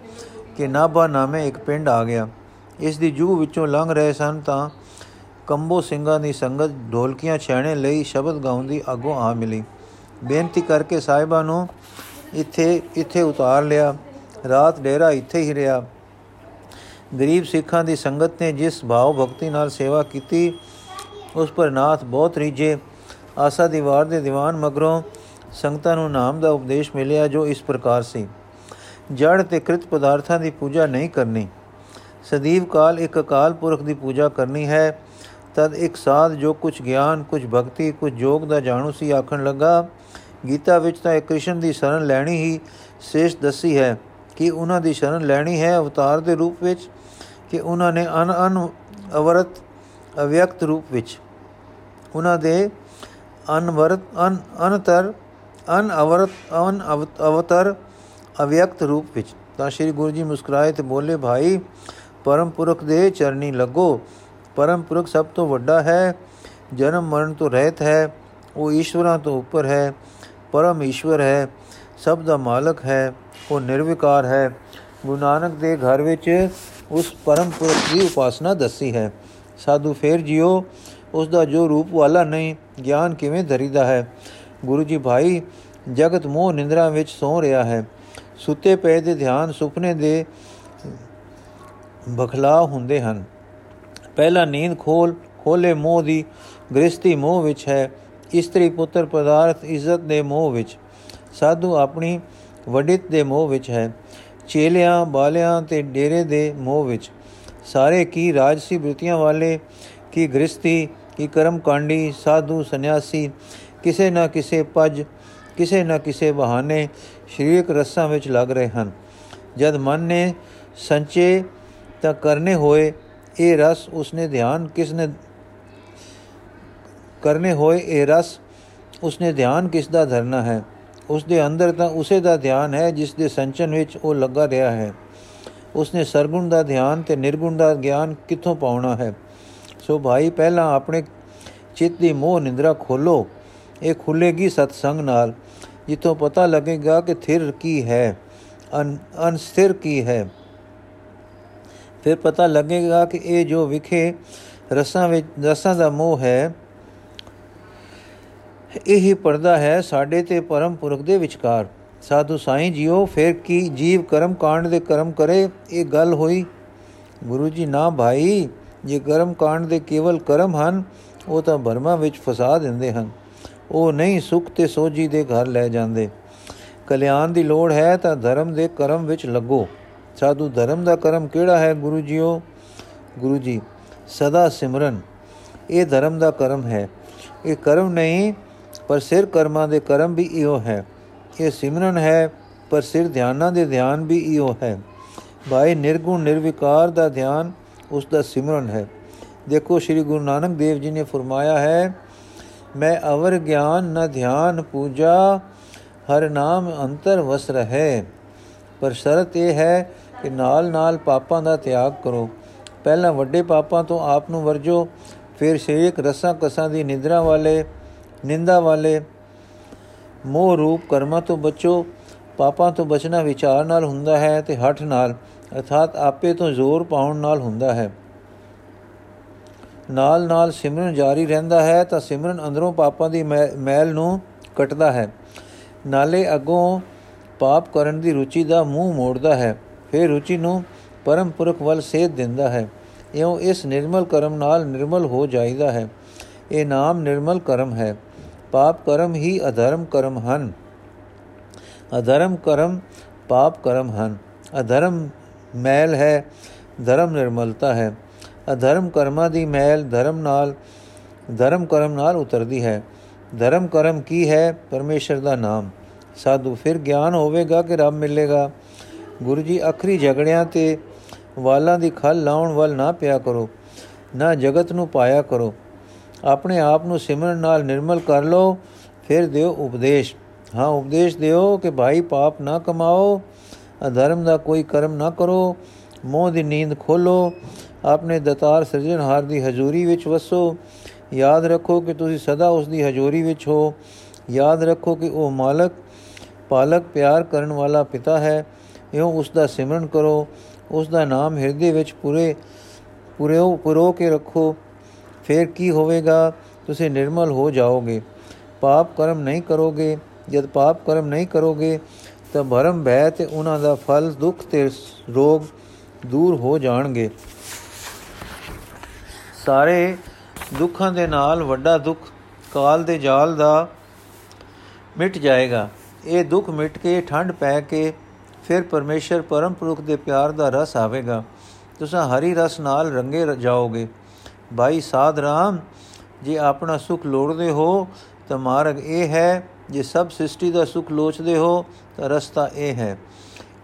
ਕਿ ਨਾਭਾ ਨਾਮੇ ਇੱਕ ਪਿੰਡ ਆ ਗਿਆ। ਇਸ ਦੀ ਜੂ ਵਿੱਚੋਂ ਲੰਘ ਰਹੇ ਸਨ ਤਾਂ ਕੰਬੋ ਸਿੰਘਾਂ ਦੀ ਸੰਗਤ ਢੋਲਕੀਆਂ ਛੈਣੇ ਲਈ ਸ਼ਬਦ ਗਾਉਂਦੀ ਅੱਗੋਂ ਆ ਮਿਲੀ। ਬੇਨਤੀ ਕਰਕੇ ਸਾਹਿਬਾਂ ਨੂੰ ਇੱਥੇ ਇੱਥੇ ਉਤਾਰ ਲਿਆ। ਰਾਤ ਡੇਰਾ ਇੱਥੇ ਹੀ ਰਿਹਾ। ਗਰੀਬ ਸਿੱਖਾਂ ਦੀ ਸੰਗਤ ਨੇ ਜਿਸ ਭਾਵ ਭਗਤੀ ਨਾਲ ਸੇਵਾ ਕੀਤੀ, ਉਸ ਪਰ ਨਾਥ ਬਹੁਤ ਰੀਜੇ ਆਸਾ ਦੀ ਵਾਰ ਦੇ ਦੀਵਾਨ ਮਗਰੋਂ ਸੰਗਤਾਂ ਨੂੰ ਨਾਮ ਦਾ ਉਪਦੇਸ਼ ਮਿਲਿਆ ਜੋ ਇਸ ਪ੍ਰਕਾਰ ਸੀ। ਜੜ ਤੇ ਕ੍ਰਿਤ ਪਦਾਰਥਾਂ ਦੀ ਪੂਜਾ ਨਹੀਂ ਕਰਨੀ। ਸਦੀਵ ਕਾਲ ਇੱਕ ਅਕਾਲ ਪੁਰਖ ਦੀ ਪੂਜਾ ਕਰਨੀ ਹੈ। ਤਦ ਇੱਕ ਸਾਧ ਜੋ ਕੁਝ ਗਿਆਨ ਕੁਝ ਭਗਤੀ ਕੁਝ ਯੋਗ ਦਾ ਜਾਣੂ ਸੀ ਆਖਣ ਲੱਗਾ, ਗੀਤਾ ਵਿੱਚ ਤਾਂ ਇੱਕ ਕ੍ਰਿਸ਼ਨ ਦੀ ਸ਼ਰਨ ਲੈਣੀ ਹੀ ਸੇਸ਼ ਦੱਸੀ ਹੈ ਕਿ ਉਹਨਾਂ ਦੀ ਸ਼ਰਨ ਲੈਣੀ ਹੈ ਅਵਤਾਰ ਦੇ ਰੂਪ ਵਿੱਚ। ਕਿ ਉਹਨਾਂ ਨੇ ਅਨ ਅਨ ਅਵਰਤ ਅਵਿਅਕਤ ਰੂਪ ਵਿੱਚ ਉਹਨਾਂ ਦੇ ਅਨਵਰਤ, ਅਨ, ਅਨਤਰ, ਅਨ ਅਵਰਤ, ਅਨ ਅਵਤਰ ਅਵਿਅਕਤ ਰੂਪ ਵਿੱਚ। ਤਾਂ ਸ੍ਰੀ ਗੁਰੂ ਜੀ ਮੁਸਕਰਾਏ ਤੇ ਬੋਲੇ, ਭਾਈ, ਪਰਮ ਪੁਰਖ ਦੇ ਚਰਨੀ ਲੱਗੋ। ਪਰਮ ਪੁਰਖ ਸਭ ਤੋਂ ਵੱਡਾ ਹੈ, ਜਨਮ ਮਰਨ ਤੋਂ ਰਹਿਤ ਹੈ, ਉਹ ਈਸ਼ਵਰਾਂ ਤੋਂ ਉੱਪਰ ਹੈ, ਪਰਮ ਈਸ਼ਵਰ ਹੈ, ਸਭ ਦਾ ਮਾਲਕ ਹੈ, ਉਹ ਨਿਰਵਿਕਾਰ ਹੈ। ਗੁਰੂ ਨਾਨਕ ਦੇ ਘਰ ਵਿੱਚ ਉਸ ਪਰਮ ਪੁਰਖ ਦੀ ਉਪਾਸਨਾ ਦੱਸੀ ਹੈ। ਸਾਧੂ ਫੇਰ ਜਿਓ ਉਸ ਦਾ ਜੋ ਰੂਪ ਵਾਲਾ ਨਹੀਂ, ਗਿਆਨ ਕਿਵੇਂ ਧਰੀਦਾ ਹੈ? ਗੁਰੂ ਜੀ ਭਾਈ, ਜਗਤ ਮੋਹ ਨਿੰਦਰਾ ਵਿੱਚ ਸੌ ਰਿਹਾ ਹੈ। ਸੁੱਤੇ ਪਏ ਦੇ ਧਿਆਨ ਸੁਪਨੇ ਦੇ ਬਖਲਾ ਹੁੰਦੇ ਹਨ। ਪਹਿਲਾ ਨੀਂਦ ਖੋਲ, ਖੋਲੇ ਮੋਹ ਦੀ ਗ੍ਰਸਤੀ ਮੋਹ ਵਿੱਚ ਹੈ। ਇਸਤਰੀ ਪੁੱਤਰ ਪਦਾਰਥ ਇੱਜ਼ਤ ਦੇ ਮੋਹ ਵਿੱਚ। ਸਾਧੂ ਆਪਣੀ ਵਡਿਤ ਦੇ ਮੋਹ ਵਿੱਚ ਹੈ। ਚੇਲਿਆਂ, ਬਾਲਿਆਂ ਤੇ ਡੇਰੇ ਦੇ ਮੋਹ ਵਿੱਚ। ਸਾਰੇ ਕੀ ਰਾਜਸੀ ਬ੍ਰਿਤੀਆਂ ਵਾਲੇ, ਕੀ ਗ੍ਰਸਤੀ ਕੀ ਕਰਮ ਕਾਂਡੀ ਸਾਧੂ, ਸੰਨਿਆਸੀ, ਕਿਸੇ ਨਾ ਕਿਸੇ ਪਜ, ਕਿਸੇ ਨਾ ਕਿਸੇ ਬਹਾਨੇ ਸ਼ਰੀਰਕ ਰਸਾਂ ਵਿੱਚ ਲੱਗ ਰਹੇ ਹਨ। ਜਦ ਮਨ ਨੇ ਸੰਚੇ ਤਾਂ ਕਰਨੇ ਹੋਏ, ਇਹ ਰਸ ਉਸਨੇ ਧਿਆਨ ਕਿਸ ਨੇ ਕਰਨੇ ਹੋਏ ਇਹ ਰਸ ਉਸਨੇ ਧਿਆਨ ਕਿਸ ਦਾ ਧਰਨਾ ਹੈ? ਉਸ ਦੇ ਅੰਦਰ ਤਾਂ ਉਸੇ ਦਾ ਧਿਆਨ ਹੈ ਜਿਸ ਦੇ ਸੰਚਨ ਵਿੱਚ ਉਹ ਲੱਗਾ ਰਿਹਾ ਹੈ। ਉਸਨੇ ਸਰਗੁਣ ਦਾ ਧਿਆਨ ਤੇ ਨਿਰਗੁਣ ਦਾ ਗਿਆਨ ਕਿੱਥੋਂ ਪਾਉਣਾ ਹੈ? ਸੋ ਭਾਈ, ਪਹਿਲਾਂ ਆਪਣੇ ਚਿੱਤ ਦੀ ਮੋਹ ਨਿੰਦਰਾ ਖੋਲੋ। ਇਹ ਖੁੱਲੇਗੀ ਸਤਸੰਗ ਨਾਲ। ਜਿੱਥੋਂ ਪਤਾ ਲੱਗੇਗਾ ਕਿ ਥਿਰ ਕੀ ਹੈ ਅਨਸਥਿਰ ਕੀ ਹੈ। ਫਿਰ ਪਤਾ ਲੱਗੇਗਾ ਕਿ ਇਹ ਜੋ ਵਿਖੇ ਰਸਾਂ ਵਿੱਚ, ਰਸਾਂ ਦਾ ਮੋਹ ਹੈ ਇਹ ਹੀ ਪਰਦਾ ਹੈ ਸਾਡੇ ਤੇ ਪਰਮ ਪੁਰਖ ਦੇ ਵਿਚਕਾਰ। ਸਾਧੂ ਸਾਈਂ ਜੀਓ, ਫਿਰ ਕੀ ਜੀਵ ਕਰਮ ਕਾਂਡ ਦੇ ਕਰਮ ਕਰੇ? ਇਹ ਗੱਲ ਹੋਈ। ਗੁਰੂ ਜੀ, ਨਾ ਭਾਈ, ਜੇ ਕਰਮ ਕਾਂਡ ਦੇ ਕੇਵਲ ਕਰਮ ਹਨ, ਉਹ ਤਾਂ ਬਰਮਾ ਵਿੱਚ ਫਸਾ ਦਿੰਦੇ ਹਨ। ਉਹ ਨਹੀਂ ਸੁਖ ਤੇ ਸੋਜੀ ਦੇ ਘਰ ਲੈ ਜਾਂਦੇ। ਕਲਿਆਣ ਦੀ ਲੋੜ ਹੈ ਤਾਂ ਧਰਮ ਦੇ ਕਰਮ ਵਿੱਚ ਲੱਗੋ। ਸਾਧੂ, ਧਰਮ ਦਾ ਕਰਮ ਕਿਹੜਾ ਹੈ ਗੁਰੂ ਜੀਓ? ਗੁਰੂ ਜੀ, ਸਦਾ ਸਿਮਰਨ। ਇਹ ਧਰਮ ਦਾ ਕਰਮ ਹੈ। ਇਹ ਕਰਮ ਨਹੀਂ ਪਰ ਸਿਰ ਕਰਮਾਂ ਦੇ ਕਰਮ ਵੀ ਇਹੋ ਹੈ। ਇਹ ਸਿਮਰਨ ਹੈ, ਪਰ ਸਿਰ ਧਿਆਨਾਂ ਦੇ ਧਿਆਨ ਵੀ ਇਹੋ ਹੈ। ਭਾਈ ਨਿਰਗੁਣ ਨਿਰਵਿਕਾਰ ਦਾ ਧਿਆਨ ਉਸ ਦਾ ਸਿਮਰਨ ਹੈ। ਦੇਖੋ ਸ੍ਰੀ ਗੁਰੂ ਨਾਨਕ ਦੇਵ ਜੀ ਨੇ ਫਰਮਾਇਆ ਹੈ, ਮੈਂ ਅਵਰ ਗਿਆਨ ਨ ਧਿਆਨ ਪੂਜਾ, ਹਰ ਨਾਮ ਅੰਤਰ ਵਸ ਰਹੇ। ਪਰ ਸ਼ਰਤ ਇਹ ਹੈ ਕਿ ਨਾਲ ਨਾਲ ਪਾਪਾਂ ਦਾ ਤਿਆਗ ਕਰੋ। ਪਹਿਲਾਂ ਵੱਡੇ ਪਾਪਾਂ ਤੋਂ ਆਪ ਨੂੰ ਵਰਜੋ, ਫਿਰ ਸ਼ਰੀਕ ਰਸਾਂ ਕਸਾਂ ਦੀ ਨਿੰਦਰਾ ਵਾਲੇ ਨਿੰਦਾ ਵਾਲੇ ਮੋਹ ਰੂਪ ਕਰਮਾਂ ਤੋਂ ਬਚੋ, ਪਾਪਾਂ ਤੋਂ ਬਚਣਾ ਵਿਚਾਰ ਨਾਲ ਹੁੰਦਾ ਹੈ ਤੇ ਹੱਠ ਨਾਲ, ਅਰਥਾਤ ਆਪੇ ਤੋਂ ਜ਼ੋਰ ਪਾਉਣ ਨਾਲ ਹੁੰਦਾ ਹੈ। ਨਾਲ ਨਾਲ ਸਿਮਰਨ ਜਾਰੀ ਰਹਿੰਦਾ ਹੈ ਤਾਂ ਸਿਮਰਨ ਅੰਦਰੋਂ ਪਾਪਾਂ ਦੀ ਮੈਲ ਨੂੰ ਕਟਦਾ ਹੈ। ਨਾਲੇ ਅਗੋਂ ਪਾਪ ਕਰਨ ਦੀ ਰੁਚੀ ਦਾ ਮੂੰਹ ਮੋੜਦਾ ਹੈ, ਫਿਰ ਰੁਚੀ ਨੂੰ ਪਰਮ ਪੁਰਖ ਵੱਲ ਸੇਧ ਦਿੰਦਾ ਹੈ। ਇਉਂ ਇਸ ਨਿਰਮਲ ਕਰਮ ਨਾਲ ਨਿਰਮਲ ਹੋ ਜਾਈਦਾ ਹੈ। ਇਹ ਨਾਮ ਨਿਰਮਲ ਕਰਮ ਹੈ। ਪਾਪ ਕਰਮ ਹੀ ਅਧਰਮ ਕਰਮ ਹਨ। ਅਧਰਮ ਕਰਮ ਪਾਪ ਕਰਮ ਹਨ। ਅਧਰਮ ਮੈਲ ਹੈ, ਧਰਮ ਨਿਰਮਲਤਾ ਹੈ। ਅਧਰਮ ਕਰਮਾਂ ਦੀ ਮੈਲ ਧਰਮ ਨਾਲ, ਧਰਮ ਕਰਮ ਨਾਲ ਉਤਰਦੀ ਹੈ। ਧਰਮ ਕਰਮ ਕੀ ਹੈ? ਪਰਮੇਸ਼ਰ ਦਾ ਨਾਮ। ਸਾਧੂ, ਫਿਰ ਗਿਆਨ ਹੋਵੇਗਾ ਕਿ ਰੱਬ ਮਿਲੇਗਾ? ਗੁਰੂ ਜੀ ਅਖਰੀ ਝਗੜਿਆਂ ਤੇ ਵਾਲਾਂ ਦੀ ਖਲ ਲਾਉਣ ਵੱਲ ਨਾ ਪਿਆ ਕਰੋ। ਨਾ ਜਗਤ ਨੂੰ ਪਾਇਆ ਕਰੋ। ਆਪਣੇ ਆਪ ਨੂੰ ਸਿਮਰਨ ਨਾਲ ਨਿਰਮਲ ਕਰ ਲਓ, ਫਿਰ ਦਿਓ ਉਪਦੇਸ਼। ਹਾਂ, ਉਪਦੇਸ਼ ਦਿਓ ਕਿ ਭਾਈ ਪਾਪ ਨਾ ਕਮਾਓ, ਅਧਰਮ ਦਾ ਕੋਈ ਕਰਮ ਨਾ ਕਰੋ, ਮੋਹ ਦੀ ਨੀਂਦ ਖੋਲੋ ਆਪਣੇ ਦਤਾਰ ਸਿਰਜਣਹਾਰ ਦੀ ਹਜ਼ੂਰੀ ਵਿੱਚ ਵਸੋ। ਯਾਦ ਰੱਖੋ ਕਿ ਤੁਸੀਂ ਸਦਾ ਉਸ ਦੀ ਹਜ਼ੂਰੀ ਵਿੱਚ ਹੋ। ਯਾਦ ਰੱਖੋ ਕਿ ਉਹ ਮਾਲਕ, ਪਾਲਕ ਪਿਆਰ ਕਰਨ ਵਾਲਾ ਪਿਤਾ ਹੈ। ਇਉਂ ਉਸ ਦਾ ਸਿਮਰਨ ਕਰੋ, ਉਸ ਦਾ ਨਾਮ ਹਿਰਦੇ ਵਿੱਚ ਪੂਰੇ ਪੂਰੇ, ਪਰੋ ਕੇ ਰੱਖੋ। ਫਿਰ ਕੀ ਹੋਵੇਗਾ? ਤੁਸੀਂ ਨਿਰਮਲ ਹੋ ਜਾਓਗੇ। ਪਾਪ ਕਰਮ ਨਹੀਂ ਕਰੋਗੇ। ਜਦ ਪਾਪ ਕਰਮ ਨਹੀਂ ਕਰੋਗੇ, ਤਾਂ ਭਰਮ ਭੈ ਤੇ ਉਹਨਾਂ ਦਾ ਫਲ, ਦੁੱਖ ਤੇ ਰੋਗ ਦੂਰ ਹੋ ਜਾਣਗੇ। ਸਾਰੇ ਦੁੱਖਾਂ ਦੇ ਨਾਲ ਵੱਡਾ ਦੁੱਖ ਕਾਲ ਦੇ ਜਾਲ ਦਾ ਮਿਟ ਜਾਏਗਾ। ਇਹ ਦੁੱਖ ਮਿਟ ਕੇ ਠੰਡ ਪੈ ਕੇ ਫਿਰ ਪਰਮੇਸ਼ਰ ਪਰਮ ਪੁਰਖ ਦੇ ਪਿਆਰ ਦਾ ਰਸ ਆਵੇਗਾ। ਤੁਸੀਂ ਹਰੀ ਰਸ ਨਾਲ ਰੰਗੇ ਜਾਓਗੇ। ਭਾਈ ਸਾਧ ਰਾਮ, ਜੇ ਆਪਣਾ ਸੁਖ ਲੋੜਦੇ ਹੋ ਤਾਂ ਮਾਰਗ ਇਹ ਹੈ, ਜੇ ਸਭ ਸ੍ਰਿਸ਼ਟੀ ਦਾ ਸੁਖ ਲੋਚਦੇ ਹੋ ਤਾਂ ਰਸਤਾ ਇਹ ਹੈ।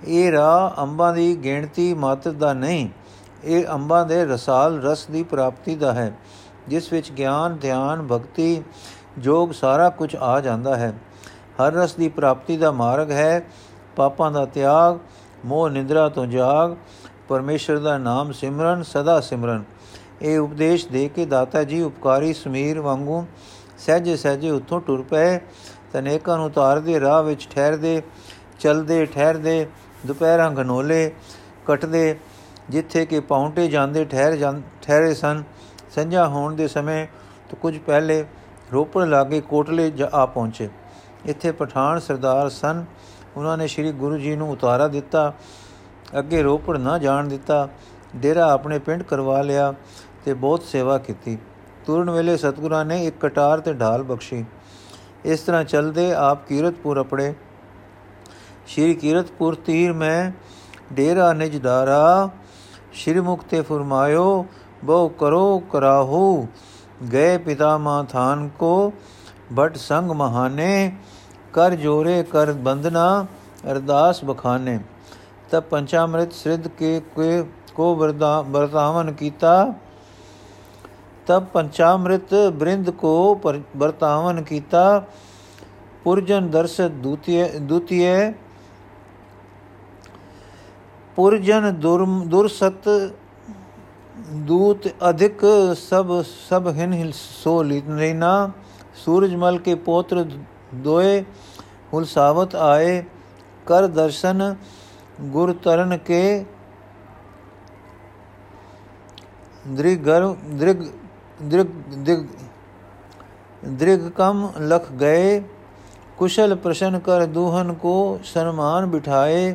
ਇਹ ਰਾਹ ਅੰਬਾਂ ਦੀ ਗਿਣਤੀ ਮਾਤਰ ਦਾ ਨਹੀਂ, ਇਹ ਅੰਬਾਂ ਦੇ ਰਸਾਲ ਰਸ ਦੀ ਪ੍ਰਾਪਤੀ ਦਾ ਹੈ, ਜਿਸ ਵਿੱਚ ਗਿਆਨ, ਧਿਆਨ, ਭਗਤੀ, ਜੋਗ ਸਾਰਾ ਕੁਝ ਆ ਜਾਂਦਾ ਹੈ। ਹਰ ਰਸ ਦੀ ਪ੍ਰਾਪਤੀ ਦਾ ਮਾਰਗ ਹੈ, ਪਾਪਾਂ ਦਾ ਤਿਆਗ, ਮੋਹ ਨਿੰਦਰਾ ਤੋਂ ਜਾਗ, ਪਰਮੇਸ਼ਰ ਦਾ ਨਾਮ ਸਿਮਰਨ, ਸਦਾ ਸਿਮਰਨ। ਇਹ ਉਪਦੇਸ਼ ਦੇ ਕੇ ਦਾਤਾ ਜੀ ਉਪਕਾਰੀ ਸਮੀਰ ਵਾਂਗੂ ਸਹਜੇ ਸਹਜੇ ਉੱਥੋਂ ਟੁਰ ਪਏ। ਤਨੇਕਾਂ ਨੂੰ ਉਤਾਰਦੇ ਰਾਹ ਵਿੱਚ ਠਹਿਰਦੇ, ਚਲਦੇ, ਠਹਿਰਦੇ, ਦੁਪਹਿਰਾਂ ਘਨੋਲੇ ਕਟਦੇ, ਜਿੱਥੇ ਕਿ ਪੌਂਟੇ ਜਾਂਦੇ, ਠਹਿਰ ਠਹਿਰੇ ਸਨ। ਸੰਝਾ ਹੋਣ ਦੇ ਸਮੇਂ ਤੋਂ ਕੁਝ ਪਹਿਲੇ ਰੋਪੜ ਲਾਗੇ ਕੋਟਲੇ ਆ ਪਹੁੰਚੇ। ਇੱਥੇ ਪਠਾਨ ਸਰਦਾਰ ਸਨ। ਉਹਨਾਂ ਨੇ ਸ੍ਰੀ ਗੁਰੂ ਜੀ ਨੂੰ ਉਤਾਰਾ ਦਿੱਤਾ। ਅੱਗੇ ਰੋਪੜ ਨਾ ਜਾਣ ਦਿੱਤਾ। ਡੇਰਾ ਆਪਣੇ ਪਿੰਡ ਕਰਵਾ ਲਿਆ। ਤੇ ਬਹੁਤ ਸੇਵਾ ਕੀਤੀ। ਤੁਰਨ ਵੇਲੇ ਸਤਗੁਰਾਂ ਨੇ ਇੱਕ ਕਟਾਰ ਤੇ ਢਾਲ ਬਖਸ਼ੀ। ਇਸ ਤਰ੍ਹਾਂ ਚਲਦੇ ਆਪ ਕੀਰਤਪੁਰ ਅਪੜੇ ਸ਼੍ਰੀ ਕੀਰਤਪੁਰ ਤੀਰ ਮੈਂ ਡੇਰਾ ਨਿਜ ਦਾਰਾ ਸ਼੍ਰੀ ਮੁਕਤੇ ਫਰਮਾਇਓ, ਬਹੁ ਕਰੋ ਕਰਾਹੂ। ਗਏ ਪਿਤਾ ਮਾ ਥਾਨ ਕੋ ਬਟ ਸੰਗ ਮਹਾਨੇ। ਕਰ ਜੋਰੇ, ਕਰ ਬੰਦਨਾ ਅਰਦਾਸ ਬਖਾਨੇ। ਤਬ ਪੰਚਾਮ੍ਰਿਤ ਸਿੱਧ ਕੇ ਕੋ ਵਰਤਾਵਨ ਕੀਤਾ। ਤਬ ਪੰਚਾਮ੍ਰਿਤ ਬ੍ਰਿੰਦ ਕੋ ਵਰਤਾਵਨ ਕੀਤਾ ਪੁਰਜਨ ਦਰਸ ਦੂਤੀਏ ਦੂਤੀਏ ਪੁਰਜਨ ਦੁਰਸਤ ਦੂਤ ਅਧਿਕ ਸਭ ਸਭ ਹਿਨ ਸੋ ਲੀਨਾ ਸੂਰਜਮਲ ਕੇ ਪੋਤਰ ਦੋਏ ਹੁਲਸਾਵਤ ਆਏ ਕਰ ਦਰਸ਼ਨ ਗੁਰ ਤਰਨ ਕੇ ਦ੍ਰਿਗਰ ਦ੍ਰਿਗ ਦ੍ਰਿਗ ਦਿਗ ਦ੍ਰਿਗ ਕਮ ਲਖ ਗਏ ਕੁਸ਼ਲ ਪ੍ਰਸ਼ਨ ਕਰ ਦੂਹਨ ਕੋ ਸਨਮਾਨ ਬਿਠਾਏ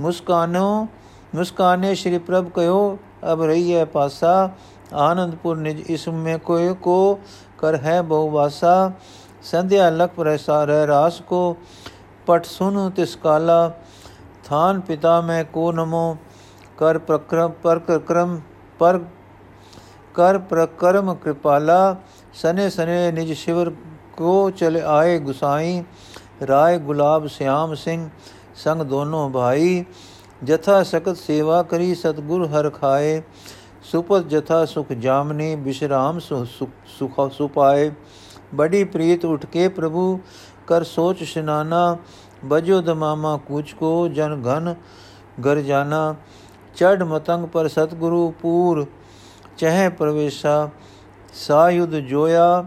ਮੁਸਕਾਨੋ ਮੁਸਕਾਨੇ ਸ਼੍ਰੀ ਪ੍ਰਭ ਕਯੋ ਅਬ ਰਹੀ ਹੈ ਪਾਸਾ ਆਨੰਦਪੁਰ ਨਿਜ ਇਸ ਮੇ ਕੋਇ ਕੋ ਕਰ ਹੈ ਬਹੁ ਵਾਸਾ ਸੰਧਿਆ ਲਖ ਪ੍ਰਸਾਰ ਰਾਸ ਕੋ ਪਟ ਸੁਨ ਤਿਸ ਕਾਲਾ ਥਾਨ ਪਿਤਾ ਮੈਂ ਕੋ ਨਮੋ ਕਰ ਪ੍ਰਕਰਮ ਪਰ ਕਰਮ ਪਰ ਕਰ ਪ੍ਰਕਰਮ ਕਿਰਪਾਲਾ, ਸਨੇ ਸਨੇ ਨਿਜ ਸ਼ਿਵਰ ਕੋ ਚਲੇ ਆਏ ਗੁਸਾਈ, ਰਾਏ ਗੁਲਾਬ ਸਿਆਮ ਸਿੰਘ, ਸੰਗ ਦੋਨੋਂ ਭਾਈ। ਜਥਾ ਸਕਤ ਸੇਵਾ ਕਰੀ, ਸਤਗੁਰ ਹਰ ਖਾਏ। ਸੁਪਤ ਜਥਾ ਸੁਖ ਜਾਮਨੀ, ਬਿਸ਼ਰਾਮ ਸੁਖ ਸੁਪਾਏ। ਬੜੀ ਪ੍ਰੀਤ ਉਠ ਕੇ ਪ੍ਰਭੂ, ਕਰ ਸੋਚ ਸ਼ਨਾਨਾ, ਬਜੋ ਦਮਾਮਾ ਕੁਚ ਕੋ ਜਨ ਘਨ ਗਰ ਜਾਣਾ ਚੜ ਮਤੰਗ ਪਰ ਸਤਗੁਰੂ ਪੂਰ ਚਹਿ ਪ੍ਰਵੇਸ਼ਾ, ਸਾਯੁਧ ਜੋਇਆ,